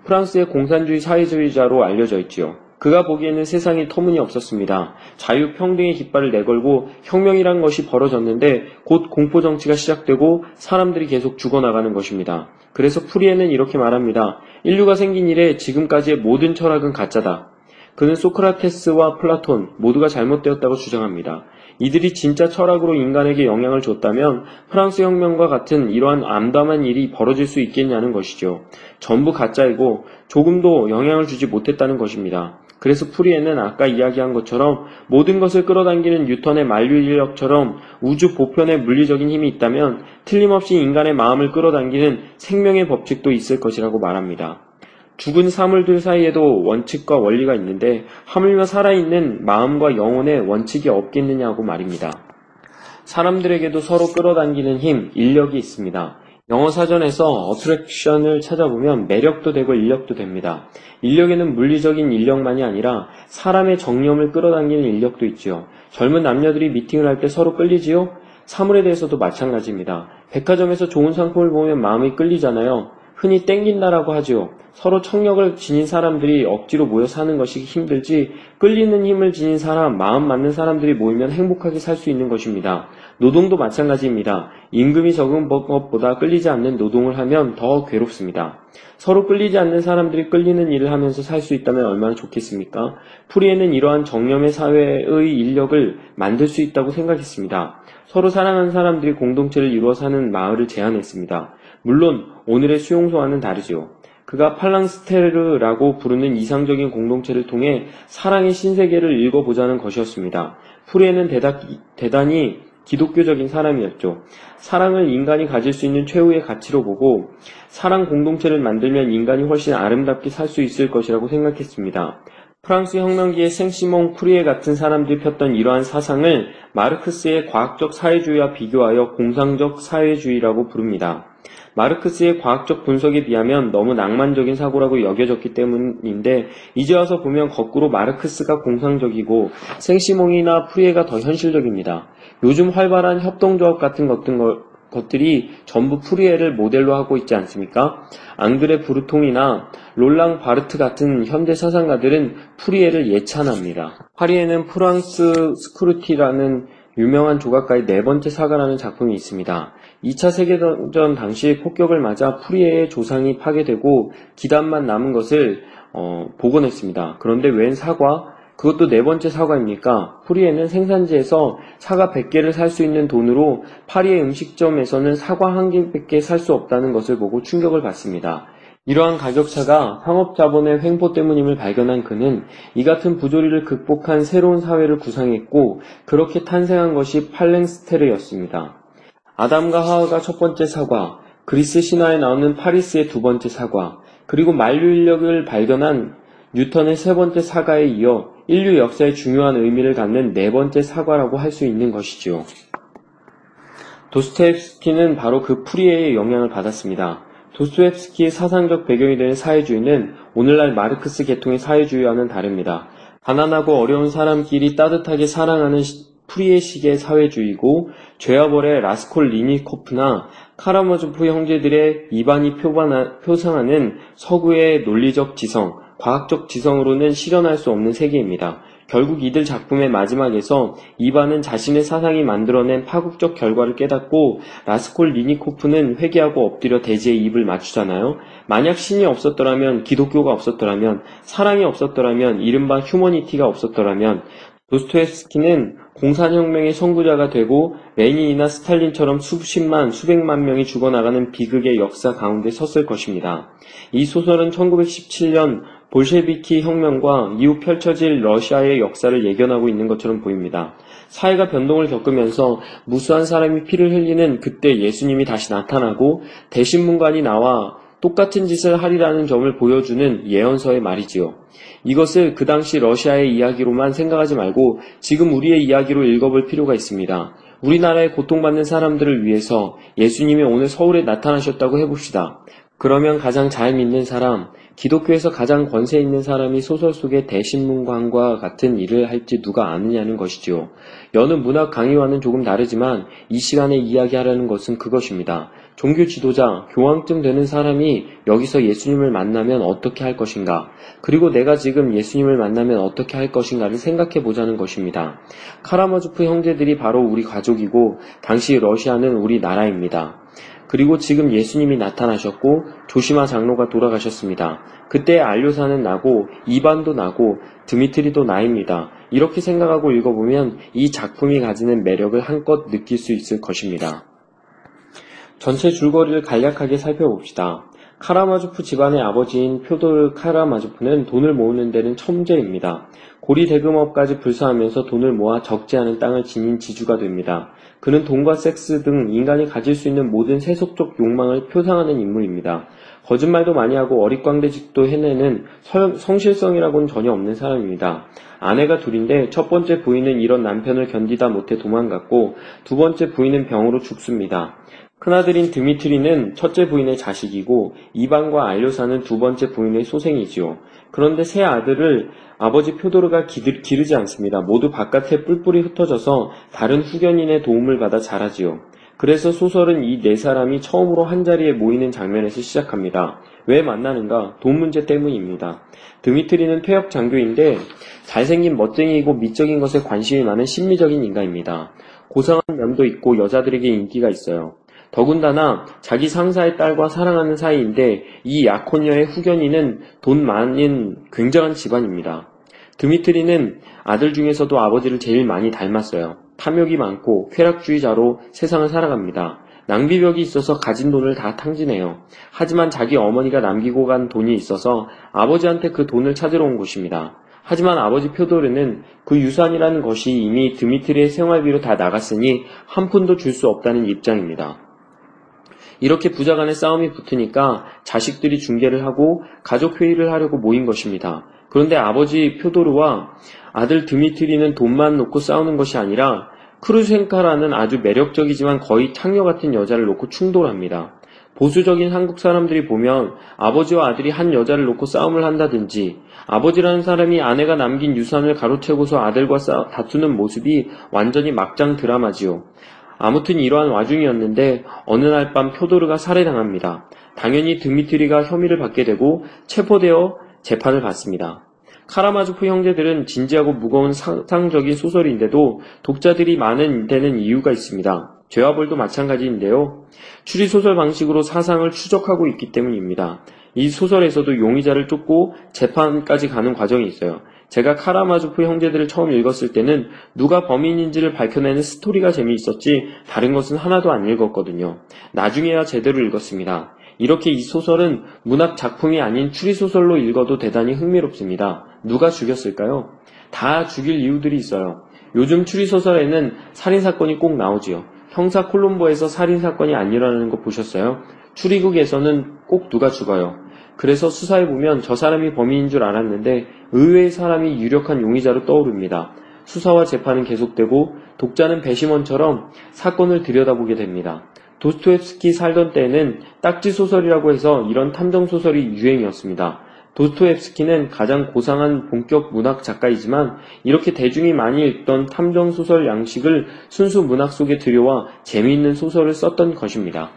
Speaker 1: 프랑스의 공산주의 사회주의자로 알려져 있지요. 그가 보기에는 세상이 터무니없었습니다. 자유 평등의 깃발을 내걸고 혁명이란 것이 벌어졌는데 곧 공포 정치가 시작되고 사람들이 계속 죽어나가는 것입니다. 그래서 푸리에는 이렇게 말합니다. 인류가 생긴 이래 지금까지의 모든 철학은 가짜다. 그는 소크라테스와 플라톤 모두가 잘못되었다고 주장합니다. 이들이 진짜 철학으로 인간에게 영향을 줬다면 프랑스 혁명과 같은 이러한 암담한 일이 벌어질 수 있겠냐는 것이죠. 전부 가짜이고 조금도 영향을 주지 못했다는 것입니다. 그래서 푸리에는 아까 이야기한 것처럼 모든 것을 끌어당기는 뉴턴의 만유인력처럼 우주 보편에 물리적인 힘이 있다면 틀림없이 인간의 마음을 끌어당기는 생명의 법칙도 있을 것이라고 말합니다. 죽은 사물들 사이에도 원칙과 원리가 있는데 하물며 살아있는 마음과 영혼에 원칙이 없겠느냐고 말입니다. 사람들에게도 서로 끌어당기는 힘, 인력이 있습니다. 영어 사전에서 attraction을 찾아보면 매력도 되고 인력도 됩니다. 인력에는 물리적인 인력만이 아니라 사람의 정념을 끌어당기는 인력도 있지요. 젊은 남녀들이 미팅을 할 때 서로 끌리지요? 사물에 대해서도 마찬가지입니다. 백화점에서 좋은 상품을 보면 마음이 끌리잖아요. 흔히 땡긴다라고 하지요. 서로 청력을 지닌 사람들이 억지로 모여 사는 것이 힘들지 끌리는 힘을 지닌 사람, 마음 맞는 사람들이 모이면 행복하게 살 수 있는 것입니다. 노동도 마찬가지입니다. 임금이 적은 것보다 끌리지 않는 노동을 하면 더 괴롭습니다. 서로 끌리지 않는 사람들이 끌리는 일을 하면서 살 수 있다면 얼마나 좋겠습니까? 프리에는 이러한 정념의 사회의 인력을 만들 수 있다고 생각했습니다. 서로 사랑하는 사람들이 공동체를 이루어 사는 마을을 제안했습니다. 물론 오늘의 수용소와는 다르지요. 그가 팔랑스테르라고 부르는 이상적인 공동체를 통해 사랑의 신세계를 읽어보자는 것이었습니다. 프리에는 대단히 기독교적인 사람이었죠. 사랑을 인간이 가질 수 있는 최후의 가치로 보고 사랑 공동체를 만들면 인간이 훨씬 아름답게 살 수 있을 것이라고 생각했습니다. 프랑스 혁명기의 생시몽 프리에 같은 사람들이 폈던 이러한 사상을 마르크스의 과학적 사회주의와 비교하여 공상적 사회주의라고 부릅니다. 마르크스의 과학적 분석에 비하면 너무 낭만적인 사고라고 여겨졌기 때문인데 이제 와서 보면 거꾸로 마르크스가 공상적이고 생시몽이나 푸리에가 더 현실적입니다. 요즘 활발한 협동조합 같은 것들이 전부 푸리에를 모델로 하고 있지 않습니까? 앙드레 브르통이나 롤랑 바르트 같은 현대 사상가들은 푸리에를 예찬합니다. 파리에는 프랑크 스쿠르티라는 유명한 조각가의 네 번째 사과라는 작품이 있습니다. 2차 세계대전 당시 폭격을 맞아 푸리에의 조상이 파괴되고 기단만 남은 것을 어, 복원했습니다. 그런데 웬 사과? 그것도 네 번째 사과입니까? 푸리에는 생산지에서 사과 100개를 살 수 있는 돈으로 파리의 음식점에서는 사과 한 개밖에 살수 없다는 것을 보고 충격을 받습니다. 이러한 가격차가 상업자본의 횡포 때문임을 발견한 그는 이 같은 부조리를 극복한 새로운 사회를 구상했고 그렇게 탄생한 것이 팔랭스테르였습니다. 아담과 하와의 첫 번째 사과, 그리스 신화에 나오는 파리스의 두 번째 사과, 그리고 만유인력을 발견한 뉴턴의 세 번째 사과에 이어 인류 역사에 중요한 의미를 갖는 네 번째 사과라고 할 수 있는 것이지요. 도스토옙스키는 바로 그 푸리에의 영향을 받았습니다. 도스토옙스키의 사상적 배경이 되는 사회주의는 오늘날 마르크스 계통의 사회주의와는 다릅니다. 가난하고 어려운 사람끼리 따뜻하게 사랑하는 푸리에식의 사회주의고 죄와 벌의 라스콜리니코프나 카라마조프 형제들의 이반이 표상하는 서구의 논리적 지성, 과학적 지성으로는 실현할 수 없는 세계입니다. 결국 이들 작품의 마지막에서 이반은 자신의 사상이 만들어낸 파국적 결과를 깨닫고 라스콜리니코프는 회개하고 엎드려 대지에 입을 맞추잖아요. 만약 신이 없었더라면 기독교가 없었더라면 사랑이 없었더라면 이른바 휴머니티가 없었더라면 도스토옙스키는 공산혁명의 선구자가 되고 레닌이나 스탈린처럼 수십만, 수백만 명이 죽어나가는 비극의 역사 가운데 섰을 것입니다. 이 소설은 1917년 볼셰비키 혁명과 이후 펼쳐질 러시아의 역사를 예견하고 있는 것처럼 보입니다. 사회가 변동을 겪으면서 무수한 사람이 피를 흘리는 그때 예수님이 다시 나타나고 대신문관이 나와 똑같은 짓을 하리라는 점을 보여주는 예언서의 말이지요. 이것을 그 당시 러시아의 이야기로만 생각하지 말고 지금 우리의 이야기로 읽어볼 필요가 있습니다. 우리나라에 고통받는 사람들을 위해서 예수님이 오늘 서울에 나타나셨다고 해봅시다. 그러면 가장 잘 믿는 사람, 기독교에서 가장 권세 있는 사람이 소설 속의 대신문관과 같은 일을 할지 누가 아느냐는 것이지요. 여느 문학 강의와는 조금 다르지만 이 시간에 이야기하려는 것은 그것입니다. 종교 지도자, 교황쯤 되는 사람이 여기서 예수님을 만나면 어떻게 할 것인가? 그리고 내가 지금 예수님을 만나면 어떻게 할 것인가를 생각해 보자는 것입니다. 카라마조프 형제들이 바로 우리 가족이고 당시 러시아는 우리 나라입니다. 그리고 지금 예수님이 나타나셨고 조시마 장로가 돌아가셨습니다. 그때 알료사는 나고 이반도 나고 드미트리도 나입니다. 이렇게 생각하고 읽어보면 이 작품이 가지는 매력을 한껏 느낄 수 있을 것입니다. 전체 줄거리를 간략하게 살펴봅시다. 카라마조프 집안의 아버지인 표도르 카라마조프는 돈을 모으는 데는 천재입니다. 고리 대금업까지 불사하면서 돈을 모아 적지 않은 땅을 지닌 지주가 됩니다. 그는 돈과 섹스 등 인간이 가질 수 있는 모든 세속적 욕망을 표상하는 인물입니다. 거짓말도 많이 하고 어릿광대직도 해내는 성실성이라고는 전혀 없는 사람입니다. 아내가 둘인데 첫 번째 부인은 이런 남편을 견디다 못해 도망갔고 두 번째 부인은 병으로 죽습니다. 큰아들인 드미트리는 첫째 부인의 자식이고 이방과 알료사는 두 번째 부인의 소생이지요. 그런데 세 아들을 아버지 표도르가 기르 지 않습니다. 모두 바깥에 뿔뿔이 흩어져서 다른 후견인의 도움을 받아 자라지요. 그래서 소설은 이 네 사람이 처음으로 한자리에 모이는 장면에서 시작합니다. 왜 만나는가? 돈 문제 때문입니다. 드미트리는 퇴역 장교인데 잘생긴 멋쟁이이고 미적인 것에 관심이 많은 심리적인 인간입니다. 고상한 면도 있고 여자들에게 인기가 있어요. 더군다나 자기 상사의 딸과 사랑하는 사이인데 이 약혼녀의 후견인은 돈 많은 굉장한 집안입니다. 드미트리는 아들 중에서도 아버지를 제일 많이 닮았어요. 탐욕이 많고 쾌락주의자로 세상을 살아갑니다. 낭비벽이 있어서 가진 돈을 다 탕진해요. 하지만 자기 어머니가 남기고 간 돈이 있어서 아버지한테 그 돈을 찾으러 온 것입니다. 하지만 아버지 표도르는 그 유산이라는 것이 이미 드미트리의 생활비로 다 나갔으니 한 푼도 줄 수 없다는 입장입니다. 이렇게 부자 간의 싸움이 붙으니까 자식들이 중계를 하고 가족 회의를 하려고 모인 것입니다. 그런데 아버지 표도르와 아들 드미트리는 돈만 놓고 싸우는 것이 아니라 크루센카라는 아주 매력적이지만 거의 창녀 같은 여자를 놓고 충돌합니다. 보수적인 한국 사람들이 보면 아버지와 아들이 한 여자를 놓고 싸움을 한다든지 아버지라는 사람이 아내가 남긴 유산을 가로채고서 아들과 싸, 다투는 모습이 완전히 막장 드라마지요. 아무튼 이러한 와중이었는데 어느 날 밤 표도르가 살해당합니다. 당연히 드미트리가 혐의를 받게 되고 체포되어 재판을 받습니다. 카라마조프 형제들은 진지하고 무거운 상상적인 소설인데도 독자들이 많은 데는 이유가 있습니다. 죄와 벌도 마찬가지인데요. 추리소설 방식으로 사상을 추적하고 있기 때문입니다. 이 소설에서도 용의자를 쫓고 재판까지 가는 과정이 있어요. 제가 카라마조프 형제들을 처음 읽었을 때는 누가 범인인지를 밝혀내는 스토리가 재미있었지 다른 것은 하나도 안 읽었거든요. 나중에야 제대로 읽었습니다. 이렇게 이 소설은 문학 작품이 아닌 추리소설로 읽어도 대단히 흥미롭습니다. 누가 죽였을까요? 다 죽일 이유들이 있어요. 요즘 추리소설에는 살인사건이 꼭 나오지요. 형사 콜롬보에서 살인사건이 안 일어나는 거 보셨어요? 추리국에서는 꼭 누가 죽어요. 그래서 수사해보면 저 사람이 범인인 줄 알았는데 의외의 사람이 유력한 용의자로 떠오릅니다. 수사와 재판은 계속되고 독자는 배심원처럼 사건을 들여다보게 됩니다. 도스토옙스키 살던 때에는 딱지 소설이라고 해서 이런 탐정 소설이 유행이었습니다. 도스토옙스키는 가장 고상한 본격 문학 작가이지만 이렇게 대중이 많이 읽던 탐정 소설 양식을 순수 문학 속에 들여와 재미있는 소설을 썼던 것입니다.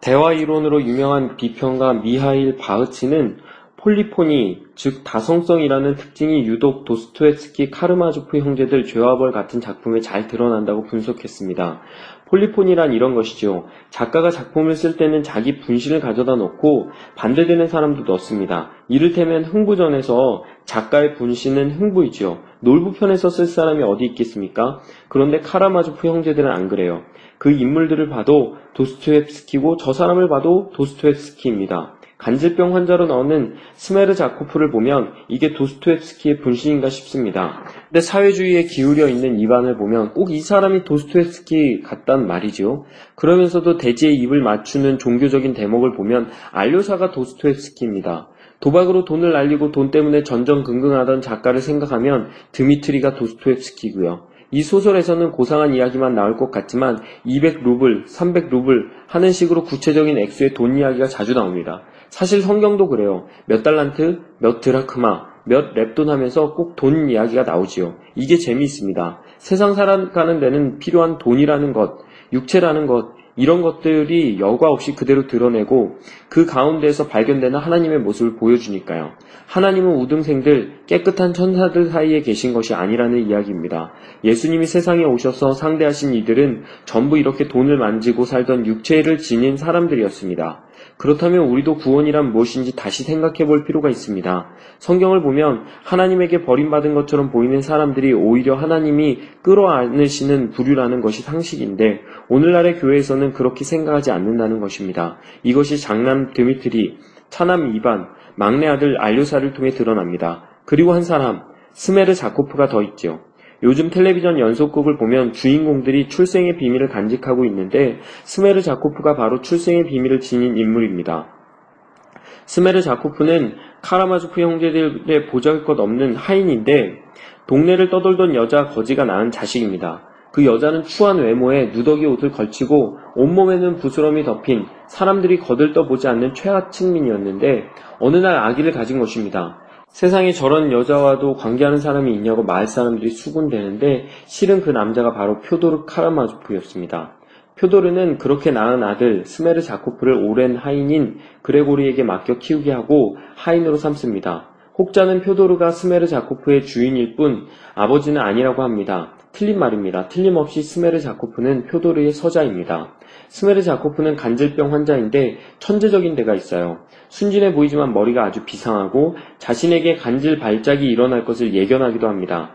Speaker 1: 대화 이론으로 유명한 비평가 미하일 바흐치는 폴리포니, 즉 다성성이라는 특징이 유독 도스토옙스키 카라마조프 형제들 죄와 벌 같은 작품에 잘 드러난다고 분석했습니다. 폴리포니란 이런 것이죠. 작가가 작품을 쓸 때는 자기 분신을 가져다 놓고 반대되는 사람도 넣습니다. 이를테면 흥부전에서 작가의 분신은 흥부이지요. 놀부 편에서 쓸 사람이 어디 있겠습니까? 그런데 카라마조프 형제들은 안 그래요. 그 인물들을 봐도 도스토옙스키고 저 사람을 봐도 도스토옙스키입니다. 간질병 환자로 나오는 스메르자코프를 보면 이게 도스토옙스키의 분신인가 싶습니다. 근데 사회주의에 기울어 있는 이반을 보면 꼭 이 사람이 도스토옙스키 같단 말이죠. 그러면서도 대지의 입을 맞추는 종교적인 대목을 보면 알료사가 도스토옙스키입니다. 도박으로 돈을 날리고 돈 때문에 전전긍긍하던 작가를 생각하면 드미트리가 도스토옙스키고요. 이 소설에서는 고상한 이야기만 나올 것 같지만 200루블, 300루블 하는 식으로 구체적인 액수의 돈 이야기가 자주 나옵니다. 사실 성경도 그래요. 몇 달란트, 몇 드라크마, 몇 랩돈 하면서 꼭 돈 이야기가 나오지요. 이게 재미있습니다. 세상 살아가는 데는 필요한 돈이라는 것, 육체라는 것, 이런 것들이 여과 없이 그대로 드러내고 그 가운데에서 발견되는 하나님의 모습을 보여주니까요. 하나님은 우등생들, 깨끗한 천사들 사이에 계신 것이 아니라는 이야기입니다. 예수님이 세상에 오셔서 상대하신 이들은 전부 이렇게 돈을 만지고 살던 육체를 지닌 사람들이었습니다. 그렇다면 우리도 구원이란 무엇인지 다시 생각해 볼 필요가 있습니다. 성경을 보면 하나님에게 버림받은 것처럼 보이는 사람들이 오히려 하나님이 끌어안으시는 부류라는 것이 상식인데 오늘날의 교회에서는 그렇게 생각하지 않는다는 것입니다. 이것이 장남 드미트리, 차남 이반, 막내 아들 알료샤를 통해 드러납니다. 그리고 한 사람, 스메르자코프가 더 있죠. 요즘 텔레비전 연속극을 보면 주인공들이 출생의 비밀을 간직하고 있는데 스메르자코프가 바로 출생의 비밀을 지닌 인물입니다. 스메르자코프는 카라마조프 형제들의 보잘것 없는 하인인데 동네를 떠돌던 여자 거지가 낳은 자식입니다. 그 여자는 추한 외모에 누더기 옷을 걸치고 온몸에는 부스럼이 덮인 사람들이 거들떠보지 않는 최하층민이었는데 어느 날 아기를 가진 것입니다. 세상에 저런 여자와도 관계하는 사람이 있냐고 마을 사람들이 수군대는데 실은 그 남자가 바로 표도르 카라마조프였습니다. 표도르는 그렇게 낳은 아들 스메르 자코프를 오랜 하인인 그레고리에게 맡겨 키우게 하고 하인으로 삼습니다. 혹자는 표도르가 스메르자코프의 주인일 뿐 아버지는 아니라고 합니다. 틀린 말입니다. 틀림없이 스메르자코프는 표도르의 서자입니다. 스메르자코프는 간질병 환자인데 천재적인 데가 있어요. 순진해 보이지만 머리가 아주 비상하고 자신에게 간질 발작이 일어날 것을 예견하기도 합니다.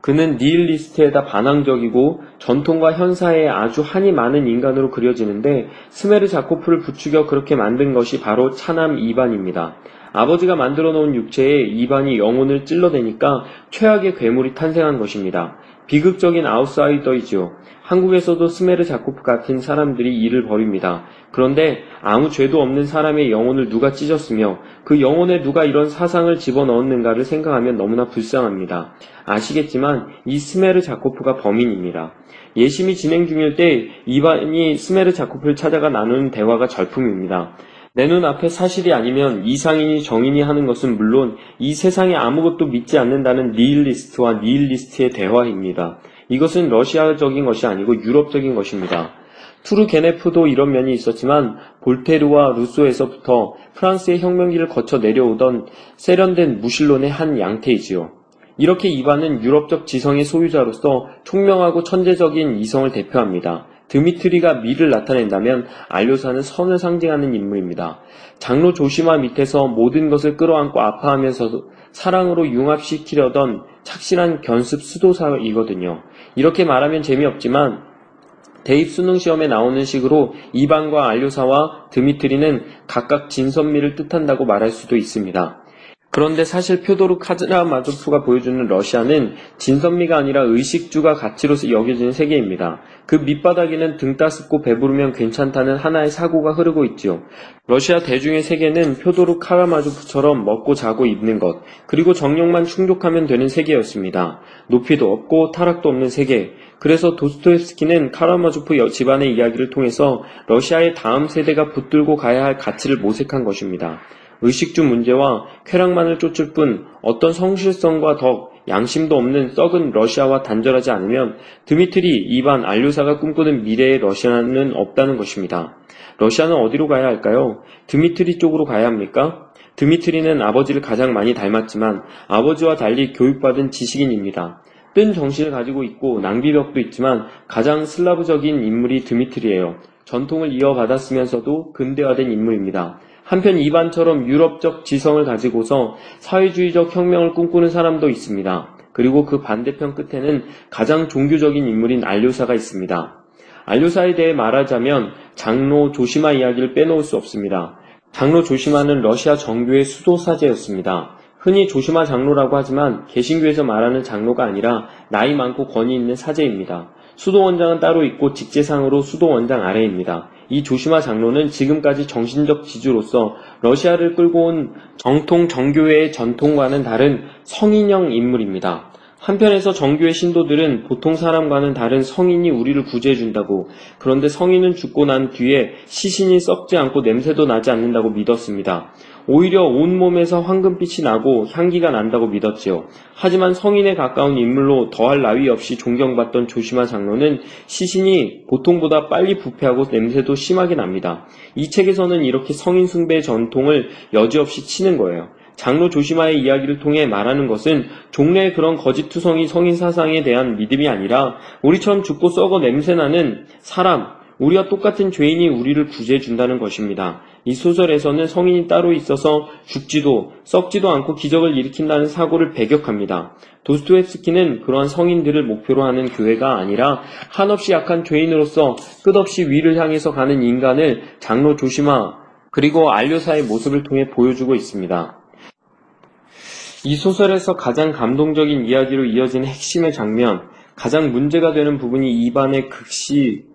Speaker 1: 그는 니힐리스트에다 반항적이고 전통과 현사에 아주 한이 많은 인간으로 그려지는데 스메르자코프를 부추겨 그렇게 만든 것이 바로 차남 이반입니다. 아버지가 만들어 놓은 육체에 이반이 영혼을 찔러대니까 최악의 괴물이 탄생한 것입니다. 비극적인 아웃사이더이지요. 한국에서도 스메르 자코프 같은 사람들이 일을 벌입니다. 그런데 아무 죄도 없는 사람의 영혼을 누가 찢었으며 그 영혼에 누가 이런 사상을 집어넣었는가를 생각하면 너무나 불쌍합니다. 아시겠지만 이 스메르 자코프가 범인입니다. 예심이 진행 중일 때 이반이 스메르 자코프를 찾아가 나누는 대화가 절품입니다. 내 눈앞에 사실이 아니면 이상인이 정인이 하는 것은 물론 이 세상에 아무것도 믿지 않는다는 니일리스트와 니일리스트의 대화입니다. 이것은 러시아적인 것이 아니고 유럽적인 것입니다. 투르게네프도 이런 면이 있었지만 볼테르와 루소에서부터 프랑스의 혁명기를 거쳐 내려오던 세련된 무신론의 한 양태이지요. 이렇게 이반은 유럽적 지성의 소유자로서 총명하고 천재적인 이성을 대표합니다. 드미트리가 미를 나타낸다면 알료사는 선을 상징하는 인물입니다. 장로 조시마 밑에서 모든 것을 끌어안고 아파하면서 사랑으로 융합시키려던 착실한 견습 수도사이거든요. 이렇게 말하면 재미없지만 대입 수능 시험에 나오는 식으로 이반과 알료사와 드미트리는 각각 진선미를 뜻한다고 말할 수도 있습니다. 그런데 사실 표도르 카즈라마조프가 보여주는 러시아는 진선미가 아니라 의식주가 가치로 여겨지는 세계입니다. 그 밑바닥에는 등 따숩고 배부르면 괜찮다는 하나의 사고가 흐르고 있지요. 러시아 대중의 세계는 표도르 카라마조프처럼 먹고 자고 입는 것, 그리고 정력만 충족하면 되는 세계였습니다. 높이도 없고 타락도 없는 세계. 그래서 도스토옙스키는 카라마조프 집안의 이야기를 통해서 러시아의 다음 세대가 붙들고 가야 할 가치를 모색한 것입니다. 의식주 문제와 쾌락만을 쫓을 뿐 어떤 성실성과 덕, 양심도 없는 썩은 러시아와 단절하지 않으면 드미트리, 이반, 알류사가 꿈꾸는 미래의 러시아는 없다는 것입니다. 러시아는 어디로 가야 할까요? 드미트리 쪽으로 가야 합니까? 드미트리는 아버지를 가장 많이 닮았지만 아버지와 달리 교육받은 지식인입니다. 뜬 정신을 가지고 있고 낭비벽도 있지만 가장 슬라브적인 인물이 드미트리예요. 전통을 이어받았으면서도 근대화된 인물입니다. 한편 이반처럼 유럽적 지성을 가지고서 사회주의적 혁명을 꿈꾸는 사람도 있습니다. 그리고 그 반대편 끝에는 가장 종교적인 인물인 알료사가 있습니다. 알료사에 대해 말하자면 장로 조시마 이야기를 빼놓을 수 없습니다. 장로 조시마는 러시아 정교의 수도사제였습니다. 흔히 조시마 장로라고 하지만 개신교에서 말하는 장로가 아니라 나이 많고 권위 있는 사제입니다. 수도원장은 따로 있고 직제상으로 수도원장 아래입니다. 이 조시마 장로는 지금까지 정신적 지주로서 러시아를 끌고 온 정통 정교회의 전통과는 다른 성인형 인물입니다. 한편에서 정교회 신도들은 보통 사람과는 다른 성인이 우리를 구제해준다고 그런데 성인은 죽고 난 뒤에 시신이 썩지 않고 냄새도 나지 않는다고 믿었습니다. 오히려 온몸에서 황금빛이 나고 향기가 난다고 믿었지요. 하지만 성인에 가까운 인물로 더할 나위 없이 존경받던 조시마 장로는 시신이 보통보다 빨리 부패하고 냄새도 심하게 납니다. 이 책에서는 이렇게 성인 숭배 전통을 여지없이 치는 거예요. 장로 조시마의 이야기를 통해 말하는 것은 종래의 그런 거짓투성이 성인 사상에 대한 믿음이 아니라 우리처럼 죽고 썩어 냄새나는 사람, 우리와 똑같은 죄인이 우리를 구제해 준다는 것입니다. 이 소설에서는 성인이 따로 있어서 죽지도 썩지도 않고 기적을 일으킨다는 사고를 배격합니다. 도스토옙스키는 그러한 성인들을 목표로 하는 교회가 아니라 한없이 약한 죄인으로서 끝없이 위를 향해서 가는 인간을 장로 조시마 그리고 안료사의 모습을 통해 보여주고 있습니다. 이 소설에서 가장 감동적인 이야기로 이어진 핵심의 장면, 가장 문제가 되는 부분이 이반의 극시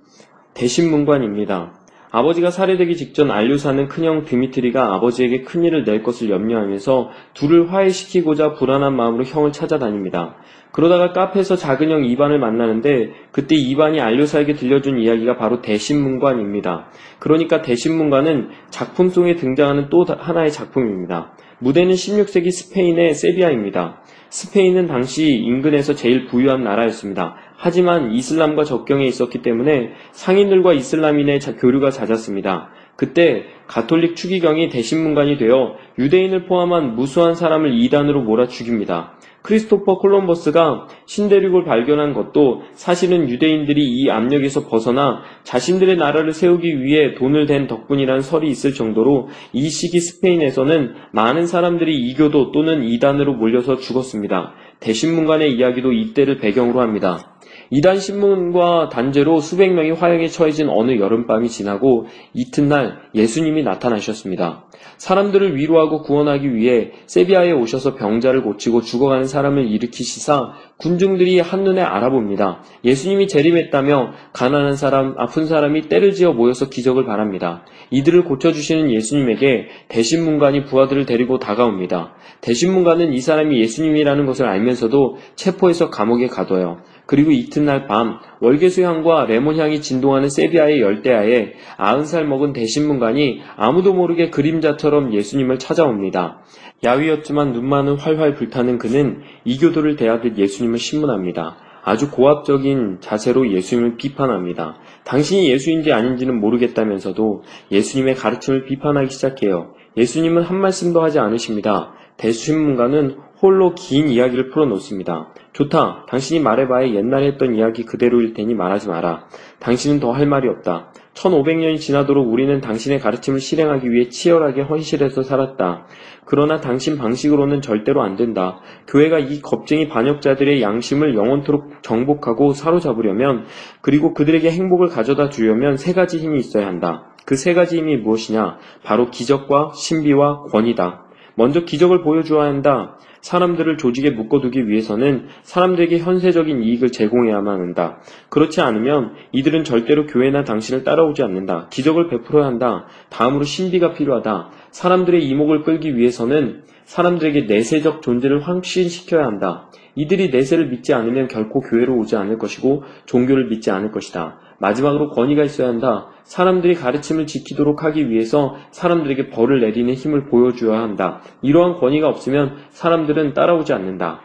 Speaker 1: 대신문관입니다. 아버지가 살해되기 직전 안류사는 큰형 드미트리가 아버지에게 큰일을 낼 것을 염려하면서 둘을 화해시키고자 불안한 마음으로 형을 찾아다닙니다. 그러다가 카페에서 작은 형 이반을 만나는데 그때 이반이 안류사에게 들려준 이야기가 바로 대신문관입니다. 그러니까 대신문관은 작품 속에 등장하는 또 하나의 작품입니다. 무대는 16세기 스페인의 세비야입니다. 스페인은 당시 인근에서 제일 부유한 나라였습니다. 하지만 이슬람과 적경에 있었기 때문에 상인들과 이슬람인의 교류가 잦았습니다. 그때 가톨릭 추기경이 대신문관이 되어 유대인을 포함한 무수한 사람을 이단으로 몰아 죽입니다. 크리스토퍼 콜럼버스가 신대륙을 발견한 것도 사실은 유대인들이 이 압력에서 벗어나 자신들의 나라를 세우기 위해 돈을 댄 덕분이라는 설이 있을 정도로 이 시기 스페인에서는 많은 사람들이 이교도 또는 이단으로 몰려서 죽었습니다. 대신문관의 이야기도 이때를 배경으로 합니다. 이단 신문과 단죄로 수백 명이 화형에 처해진 어느 여름밤이 지나고 이튿날 예수님이 나타나셨습니다. 사람들을 위로하고 구원하기 위해 세비야에 오셔서 병자를 고치고 죽어가는 사람을 일으키시사 군중들이 한눈에 알아봅니다. 예수님이 재림했다며 가난한 사람, 아픈 사람이 때를 지어 모여서 기적을 바랍니다. 이들을 고쳐주시는 예수님에게 대신문관이 부하들을 데리고 다가옵니다. 대신문관은 이 사람이 예수님이라는 것을 알면서도 체포해서 감옥에 가둬요. 그리고 이튿날 밤 월계수향과 레몬향이 진동하는 세비야의 열대야에 아흔 살 먹은 대신문관이 아무도 모르게 그림자처럼 예수님을 찾아옵니다. 야위였지만 눈만은 활활 불타는 그는 이교도를 대하듯 예수님을 신문합니다. 아주 고압적인 자세로 예수님을 비판합니다. 당신이 예수인지 아닌지는 모르겠다면서도 예수님의 가르침을 비판하기 시작해요. 예수님은 한 말씀도 하지 않으십니다. 대신문관은 홀로 긴 이야기를 풀어놓습니다. 좋다. 당신이 말해봐야 옛날에 했던 이야기 그대로일 테니 말하지 마라. 당신은 더 할 말이 없다. 1500년이 지나도록 우리는 당신의 가르침을 실행하기 위해 치열하게 헌실해서 살았다. 그러나 당신 방식으로는 절대로 안 된다. 교회가 이 겁쟁이 반역자들의 양심을 영원토록 정복하고 사로잡으려면 그리고 그들에게 행복을 가져다 주려면 세 가지 힘이 있어야 한다. 그 세 가지 힘이 무엇이냐? 바로 기적과 신비와 권위다. 먼저 기적을 보여주어야 한다. 사람들을 조직에 묶어두기 위해서는 사람들에게 현세적인 이익을 제공해야만 한다. 그렇지 않으면 이들은 절대로 교회나 당신을 따라오지 않는다. 기적을 베풀어야 한다. 다음으로 신비가 필요하다. 사람들의 이목을 끌기 위해서는 사람들에게 내세적 존재를 확신시켜야 한다. 이들이 내세를 믿지 않으면 결코 교회로 오지 않을 것이고 종교를 믿지 않을 것이다. 마지막으로 권위가 있어야 한다. 사람들이 가르침을 지키도록 하기 위해서 사람들에게 벌을 내리는 힘을 보여줘야 한다. 이러한 권위가 없으면 사람들은 따라오지 않는다.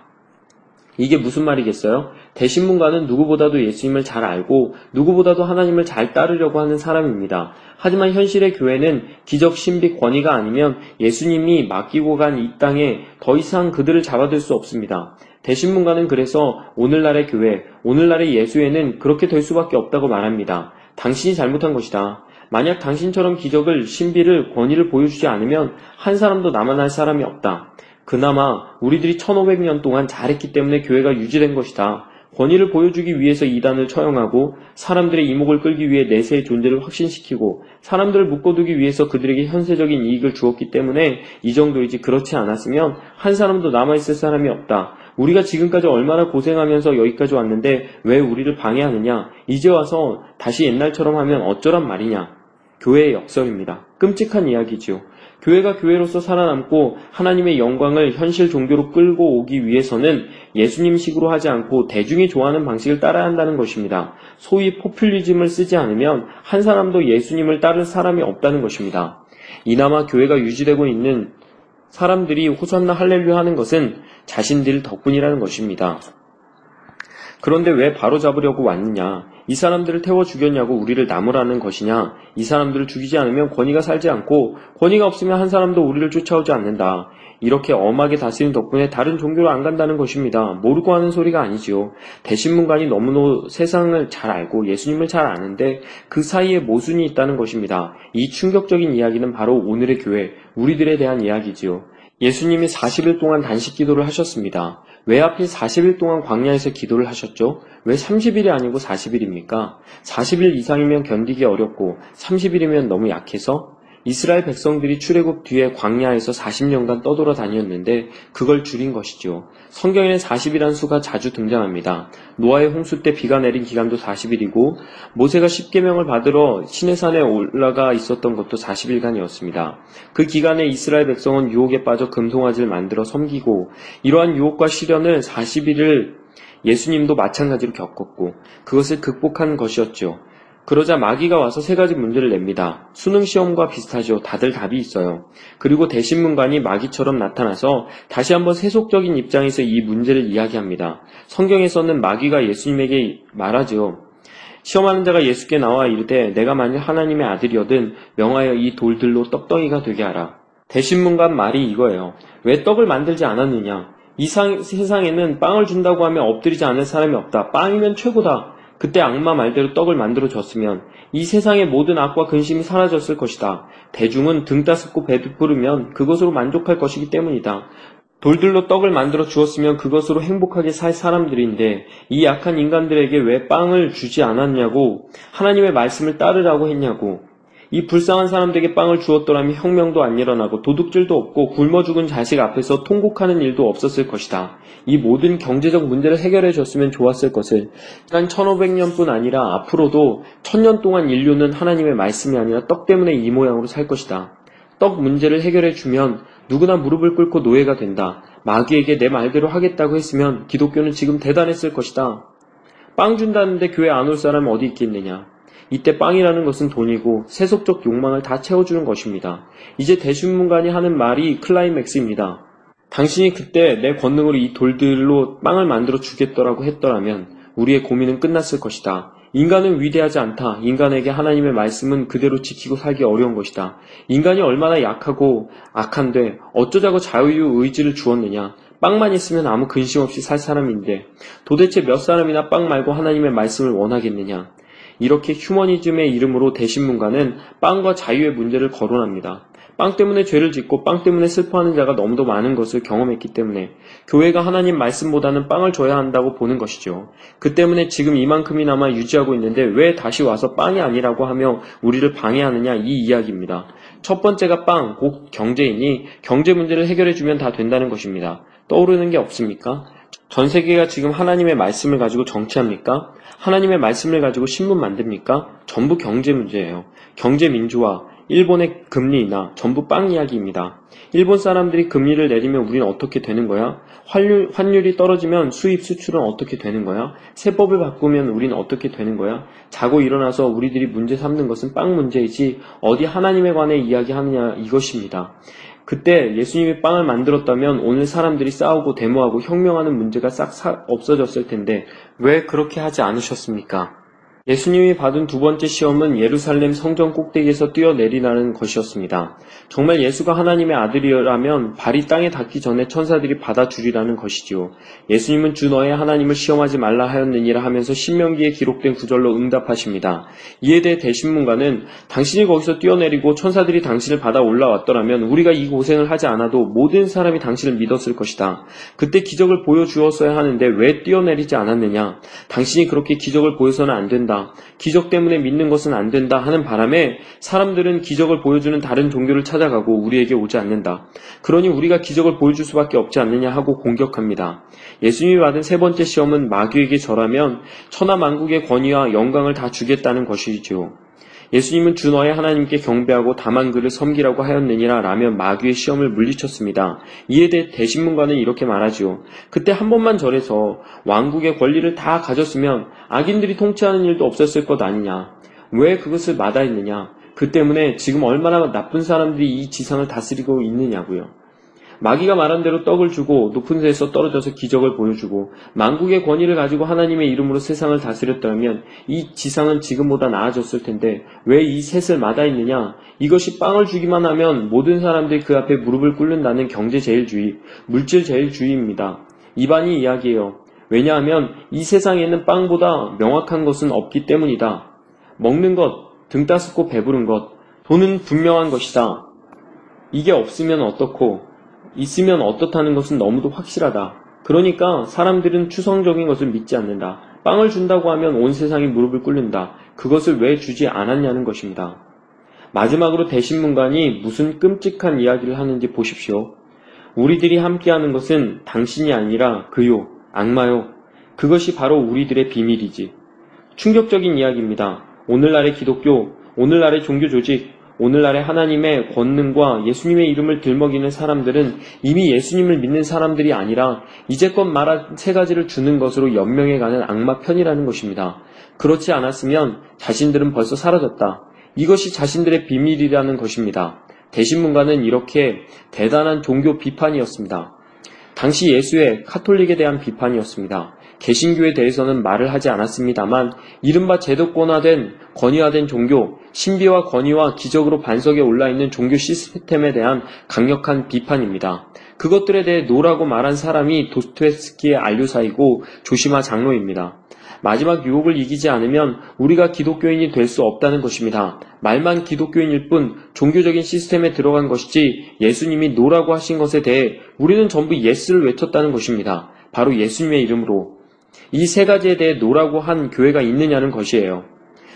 Speaker 1: 이게 무슨 말이겠어요? 대신문가는 누구보다도 예수님을 잘 알고 누구보다도 하나님을 잘 따르려고 하는 사람입니다. 하지만 현실의 교회는 기적 신비 권위가 아니면 예수님이 맡기고 간 이 땅에 더 이상 그들을 잡아둘 수 없습니다. 대신문가는 그래서 오늘날의 교회, 오늘날의 예수에는 그렇게 될 수밖에 없다고 말합니다. 당신이 잘못한 것이다. 만약 당신처럼 기적을, 신비를, 권위를 보여주지 않으면 한 사람도 남아날 사람이 없다. 그나마 우리들이 1500년 동안 잘했기 때문에 교회가 유지된 것이다. 권위를 보여주기 위해서 이단을 처형하고 사람들의 이목을 끌기 위해 내세의 존재를 확신시키고 사람들을 묶어두기 위해서 그들에게 현세적인 이익을 주었기 때문에 이 정도이지 그렇지 않았으면 한 사람도 남아있을 사람이 없다. 우리가 지금까지 얼마나 고생하면서 여기까지 왔는데 왜 우리를 방해하느냐? 이제 와서 다시 옛날처럼 하면 어쩌란 말이냐? 교회의 역설입니다. 끔찍한 이야기지요. 교회가 교회로서 살아남고 하나님의 영광을 현실 종교로 끌고 오기 위해서는 예수님식으로 하지 않고 대중이 좋아하는 방식을 따라야 한다는 것입니다. 소위 포퓰리즘을 쓰지 않으면 한 사람도 예수님을 따를 사람이 없다는 것입니다. 이나마 교회가 유지되고 있는 사람들이 호산나 할렐루야 하는 것은 자신들 덕분이라는 것입니다. 그런데 왜 바로 잡으려고 왔느냐? 이 사람들을 태워 죽였냐고 우리를 나무라는 것이냐? 이 사람들을 죽이지 않으면 권위가 살지 않고 권위가 없으면 한 사람도 우리를 쫓아오지 않는다. 이렇게 엄하게 다스린 덕분에 다른 종교로 안 간다는 것입니다. 모르고 하는 소리가 아니지요. 대신문관이 너무나 세상을 잘 알고 예수님을 잘 아는데 그 사이에 모순이 있다는 것입니다. 이 충격적인 이야기는 바로 오늘의 교회, 우리들에 대한 이야기지요. 예수님이 40일 동안 단식 기도를 하셨습니다. 왜 하필 40일 동안 광야에서 기도를 하셨죠? 왜 30일이 아니고 40일입니까? 40일 이상이면 견디기 어렵고 30일이면 너무 약해서 이스라엘 백성들이 출애굽 뒤에 광야에서 40년간 떠돌아 다녔는데 그걸 줄인 것이죠. 성경에는 40이라는 수가 자주 등장합니다. 노아의 홍수 때 비가 내린 기간도 40일이고 모세가 10계명을 받으러 시내산에 올라가 있었던 것도 40일간이었습니다. 그 기간에 이스라엘 백성은 유혹에 빠져 금송아지를 만들어 섬기고 이러한 유혹과 시련을 40일을 예수님도 마찬가지로 겪었고 그것을 극복한 것이었죠. 그러자 마귀가 와서 세 가지 문제를 냅니다. 수능 시험과 비슷하죠. 다들 답이 있어요. 그리고 대신문관이 마귀처럼 나타나서 다시 한번 세속적인 입장에서 이 문제를 이야기합니다. 성경에서는 마귀가 예수님에게 말하지요. 시험하는 자가 예수께 나와 이르되 내가 만일 하나님의 아들이어든 명하여 이 돌들로 떡덩이가 되게 하라. 대신문관 말이 이거예요. 왜 떡을 만들지 않았느냐? 이 세상에는 빵을 준다고 하면 엎드리지 않을 사람이 없다. 빵이면 최고다. 그때 악마 말대로 떡을 만들어 줬으면 이 세상의 모든 악과 근심이 사라졌을 것이다. 대중은 등 따숩고 배부르면 그것으로 만족할 것이기 때문이다. 돌들로 떡을 만들어 주었으면 그것으로 행복하게 살 사람들인데 이 약한 인간들에게 왜 빵을 주지 않았냐고 하나님의 말씀을 따르라고 했냐고 이 불쌍한 사람들에게 빵을 주었더라면 혁명도 안 일어나고 도둑질도 없고 굶어 죽은 자식 앞에서 통곡하는 일도 없었을 것이다. 이 모든 경제적 문제를 해결해 줬으면 좋았을 것을 단 1500년뿐 아니라 앞으로도 천년 동안 인류는 하나님의 말씀이 아니라 떡 때문에 이 모양으로 살 것이다. 떡 문제를 해결해 주면 누구나 무릎을 꿇고 노예가 된다. 마귀에게 내 말대로 하겠다고 했으면 기독교는 지금 대단했을 것이다. 빵 준다는데 교회 안 올 사람 어디 있겠느냐. 이때 빵이라는 것은 돈이고 세속적 욕망을 다 채워주는 것입니다. 이제 대신문관이 하는 말이 클라이맥스입니다. 당신이 그때 내 권능으로 이 돌들로 빵을 만들어 주겠더라고 했더라면 우리의 고민은 끝났을 것이다. 인간은 위대하지 않다. 인간에게 하나님의 말씀은 그대로 지키고 살기 어려운 것이다. 인간이 얼마나 약하고 악한데 어쩌자고 자유 의지를 주었느냐. 빵만 있으면 아무 근심 없이 살 사람인데 도대체 몇 사람이나 빵 말고 하나님의 말씀을 원하겠느냐. 이렇게 휴머니즘의 이름으로 대신문가는 빵과 자유의 문제를 거론합니다. 빵 때문에 죄를 짓고 빵 때문에 슬퍼하는 자가 너무도 많은 것을 경험했기 때문에 교회가 하나님 말씀보다는 빵을 줘야 한다고 보는 것이죠. 그 때문에 지금 이만큼이나마 유지하고 있는데 왜 다시 와서 빵이 아니라고 하며 우리를 방해하느냐 이 이야기입니다. 첫 번째가 빵, 곧 경제이니 경제 문제를 해결해주면 다 된다는 것입니다. 떠오르는 게 없습니까? 전 세계가 지금 하나님의 말씀을 가지고 정치합니까? 하나님의 말씀을 가지고 신문 만듭니까? 전부 경제 문제예요. 경제 민주화, 일본의 금리 인하, 전부 빵 이야기입니다. 일본 사람들이 금리를 내리면 우리는 어떻게 되는 거야? 환율, 환율이 떨어지면 수입 수출은 어떻게 되는 거야? 세법을 바꾸면 우리는 어떻게 되는 거야? 자고 일어나서 우리들이 문제 삼는 것은 빵 문제이지 어디 하나님에 관해 이야기하느냐 이것입니다. 그때 예수님이 빵을 만들었다면 오늘 사람들이 싸우고 데모하고 혁명하는 문제가 싹 없어졌을 텐데 왜 그렇게 하지 않으셨습니까? 예수님이 받은 두 번째 시험은 예루살렘 성전 꼭대기에서 뛰어내리라는 것이었습니다. 정말 예수가 하나님의 아들이라면 발이 땅에 닿기 전에 천사들이 받아주리라는 것이지요. 예수님은 주 너의 하나님을 시험하지 말라 하였느니라 하면서 신명기에 기록된 구절로 응답하십니다. 이에 대해 대신문가는 당신이 거기서 뛰어내리고 천사들이 당신을 받아 올라왔더라면 우리가 이 고생을 하지 않아도 모든 사람이 당신을 믿었을 것이다. 그때 기적을 보여주었어야 하는데 왜 뛰어내리지 않았느냐? 당신이 그렇게 기적을 보여서는 안 된다. 된다. 기적 때문에 믿는 것은 안 된다 하는 바람에 사람들은 기적을 보여주는 다른 종교를 찾아가고 우리에게 오지 않는다. 그러니 우리가 기적을 보여줄 수밖에 없지 않느냐 하고 공격합니다. 예수님이 받은 세 번째 시험은 마귀에게 절하면 천하 만국의 권위와 영광을 다 주겠다는 것이지요. 예수님은 주 너의 하나님께 경배하고 다만 그를 섬기라고 하였느니라 라며 마귀의 시험을 물리쳤습니다. 이에 대해 대신문가는 이렇게 말하지요. 그때 한 번만 절해서 왕국의 권리를 다 가졌으면 악인들이 통치하는 일도 없었을 것 아니냐. 왜 그것을 마다했느냐? 그 때문에 지금 얼마나 나쁜 사람들이 이 지상을 다스리고 있느냐고요. 마귀가 말한 대로 떡을 주고 높은 데에서 떨어져서 기적을 보여주고 만국의 권위를 가지고 하나님의 이름으로 세상을 다스렸다면 이 지상은 지금보다 나아졌을 텐데 왜 이 셋을 마다 있느냐? 이것이 빵을 주기만 하면 모든 사람들이 그 앞에 무릎을 꿇는다는 경제 제일주의, 물질 제일주의입니다. 이반이 이야기예요. 왜냐하면 이 세상에는 빵보다 명확한 것은 없기 때문이다. 먹는 것, 등 따숩고 배부른 것, 돈은 분명한 것이다. 이게 없으면 어떻고, 있으면 어떻다는 것은 너무도 확실하다. 그러니까 사람들은 추성적인 것을 믿지 않는다. 빵을 준다고 하면 온 세상이 무릎을 꿇는다. 그것을 왜 주지 않았냐는 것입니다. 마지막으로 대신문관이 무슨 끔찍한 이야기를 하는지 보십시오. 우리들이 함께하는 것은 당신이 아니라 그요, 악마요. 그것이 바로 우리들의 비밀이지. 충격적인 이야기입니다. 오늘날의 기독교, 오늘날의 종교 조직, 오늘날의 하나님의 권능과 예수님의 이름을 들먹이는 사람들은 이미 예수님을 믿는 사람들이 아니라 이제껏 말한 세 가지를 주는 것으로 연명해가는 악마 편이라는 것입니다. 그렇지 않았으면 자신들은 벌써 사라졌다. 이것이 자신들의 비밀이라는 것입니다. 대심문관은 이렇게 대단한 종교 비판이었습니다. 당시 예수의 카톨릭에 대한 비판이었습니다. 개신교에 대해서는 말을 하지 않았습니다만 이른바 제도권화된 권위화된 종교, 신비와 권위와 기적으로 반석에 올라 있는 종교 시스템에 대한 강력한 비판입니다. 그것들에 대해 no라고 말한 사람이 도스토옙스키의 알료샤이고 조시마 장로입니다. 마지막 유혹을 이기지 않으면 우리가 기독교인이 될 수 없다는 것입니다. 말만 기독교인일 뿐 종교적인 시스템에 들어간 것이지 예수님이 no라고 하신 것에 대해 우리는 전부 yes를 외쳤다는 것입니다. 바로 예수님의 이름으로 이 세 가지에 대해 no라고 한 교회가 있느냐는 것이에요.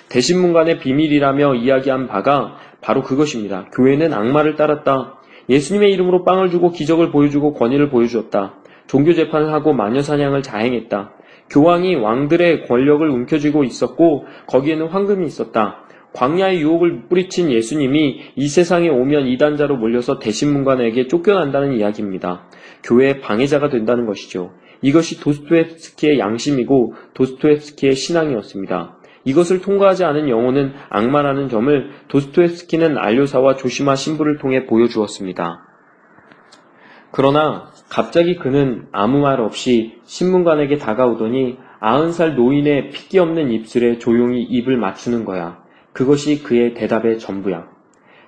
Speaker 1: 대심문관의 비밀이라며 이야기한 바가 바로 그것입니다. 교회는 악마를 따랐다. 예수님의 이름으로 빵을 주고 기적을 보여주고 권위를 보여주었다. 종교 재판을 하고 마녀 사냥을 자행했다. 교황이 왕들의 권력을 움켜쥐고 있었고 거기에는 황금이 있었다. 광야의 유혹을 뿌리친 예수님이 이 세상에 오면 이단자로 몰려서 대심문관에게 쫓겨난다는 이야기입니다. 교회의 방해자가 된다는 것이죠. 이것이 도스토옙스키의 양심이고 도스토옙스키의 신앙이었습니다. 이것을 통과하지 않은 영혼은 악마라는 점을 도스토옙스키는 안료사와 조시마 신부를 통해 보여주었습니다. 그러나 갑자기 그는 아무 말 없이 신문관에게 다가오더니 아흔 살 노인의 핏기 없는 입술에 조용히 입을 맞추는 거야. 그것이 그의 대답의 전부야.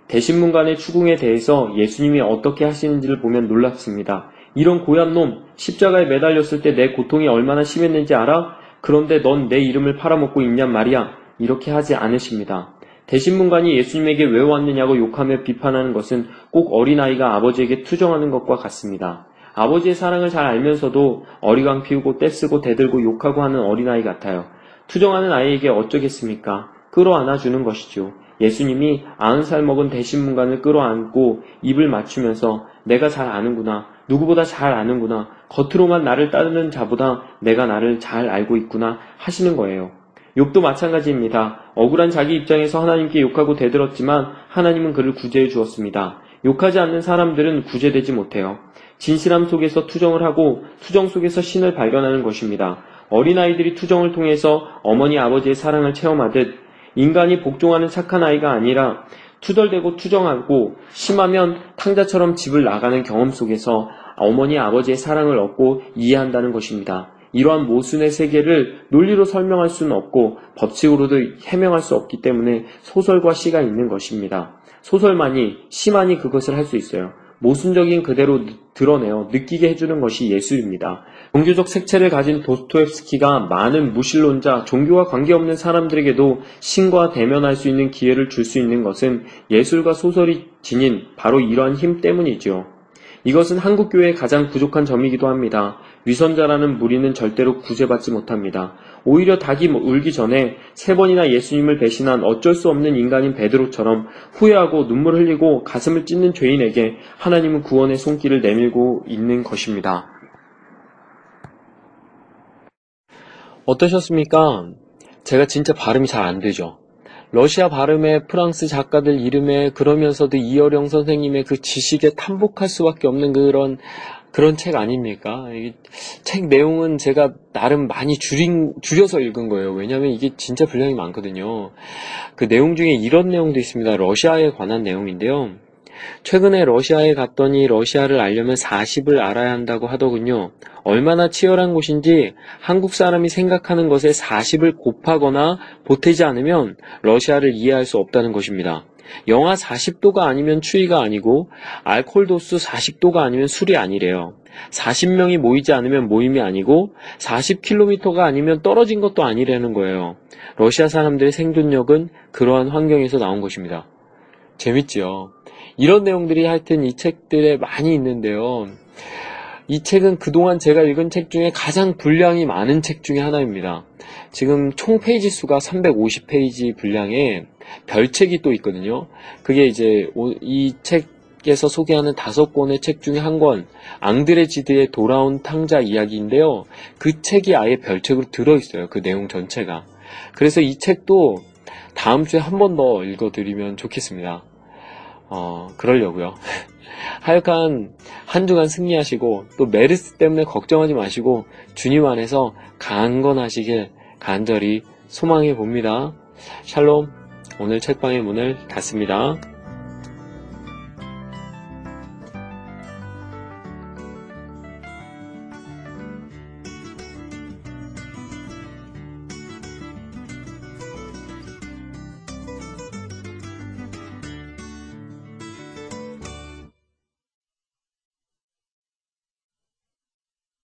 Speaker 1: 대신문관의 추궁에 대해서 예수님이 어떻게 하시는지를 보면 놀랍습니다. 이런 고얀 놈, 십자가에 매달렸을 때 내 고통이 얼마나 심했는지 알아? 그런데 넌 내 이름을 팔아먹고 있냔 말이야. 이렇게 하지 않으십니다. 대신문관이 예수님에게 왜 왔느냐고 욕하며 비판하는 것은 꼭 어린아이가 아버지에게 투정하는 것과 같습니다. 아버지의 사랑을 잘 알면서도 어리광 피우고 떼쓰고 대들고 욕하고 하는 어린아이 같아요. 투정하는 아이에게 어쩌겠습니까? 끌어안아 주는 것이죠. 예수님이 아흔 살 먹은 대신문관을 끌어안고 입을 맞추면서 내가 잘 아는구나. 누구보다 잘 아는구나. 겉으로만 나를 따르는 자보다 내가 나를 잘 알고 있구나 하시는 거예요. 욕도 마찬가지입니다. 억울한 자기 입장에서 하나님께 욕하고 대들었지만 하나님은 그를 구제해 주었습니다. 욕하지 않는 사람들은 구제되지 못해요. 진실함 속에서 투정을 하고 투정 속에서 신을 발견하는 것입니다. 어린아이들이 투정을 통해서 어머니 아버지의 사랑을 체험하듯 인간이 복종하는 착한 아이가 아니라 투덜대고 투정하고 심하면 탕자처럼 집을 나가는 경험 속에서 어머니 아버지의 사랑을 얻고 이해한다는 것입니다. 이러한 모순의 세계를 논리로 설명할 수는 없고 법칙으로도 해명할 수 없기 때문에 소설과 시가 있는 것입니다. 소설만이 시만이 그것을 할 수 있어요. 모순적인 그대로 드러내어 느끼게 해주는 것이 예술입니다. 종교적 색채를 가진 도스토옙스키가 많은 무신론자, 종교와 관계없는 사람들에게도 신과 대면할 수 있는 기회를 줄 수 있는 것은 예술과 소설이 지닌 바로 이러한 힘 때문이지요. 이것은 한국교회의 가장 부족한 점이기도 합니다. 위선자라는 무리는 절대로 구제받지 못합니다. 오히려 닭이 울기 전에 세 번이나 예수님을 배신한 어쩔 수 없는 인간인 베드로처럼 후회하고 눈물 흘리고 가슴을 찢는 죄인에게 하나님은 구원의 손길을 내밀고 있는 것입니다. 어떠셨습니까? 제가 진짜 발음이 잘 안 되죠. 러시아 발음의 프랑스 작가들 이름에 그러면서도 이어령 선생님의 그 지식에 탐복할 수밖에 없는 그런 그런 책 아닙니까? 이책 내용은 제가 나름 많이 줄인, 줄여서 읽은 거예요. 왜냐하면 이게 진짜 분량이 많거든요. 그 내용 중에 이런 내용도 있습니다. 러시아에 관한 내용인데요. 최근에 러시아에 갔더니 러시아를 알려면 40을 알아야 한다고 하더군요. 얼마나 치열한 곳인지 한국 사람이 생각하는 것에 40을 곱하거나 보태지 않으면 러시아를 이해할 수 없다는 것입니다. 영하 40도가 아니면 추위가 아니고 알코올 도수 40도가 아니면 술이 아니래요. 40명이 모이지 않으면 모임이 아니고 40km가 아니면 떨어진 것도 아니라는 거예요. 러시아 사람들의 생존력은 그러한 환경에서 나온 것입니다. 재밌지요? 이런 내용들이 하여튼 이 책들에 많이 있는데요. 이 책은 그동안 제가 읽은 책 중에 가장 분량이 많은 책 중에 하나입니다. 지금 총 페이지 수가 350페이지 분량에 별책이 또 있거든요. 그게 이제 오- 이 책에서 소개하는 다섯 권의 책 중에 한 권, 앙드레지드의 돌아온 탕자 이야기인데요. 그 책이 아예 별책으로 들어있어요. 그 내용 전체가. 그래서 이 책도 다음 주에 한 번 더 읽어드리면 좋겠습니다. 어, 그러려고요. 하여간 한 주간 승리하시고 또 메르스 때문에 걱정하지 마시고 주님 안에서 강건하시길 간절히 소망해 봅니다. 샬롬. 오늘 책방의 문을 닫습니다.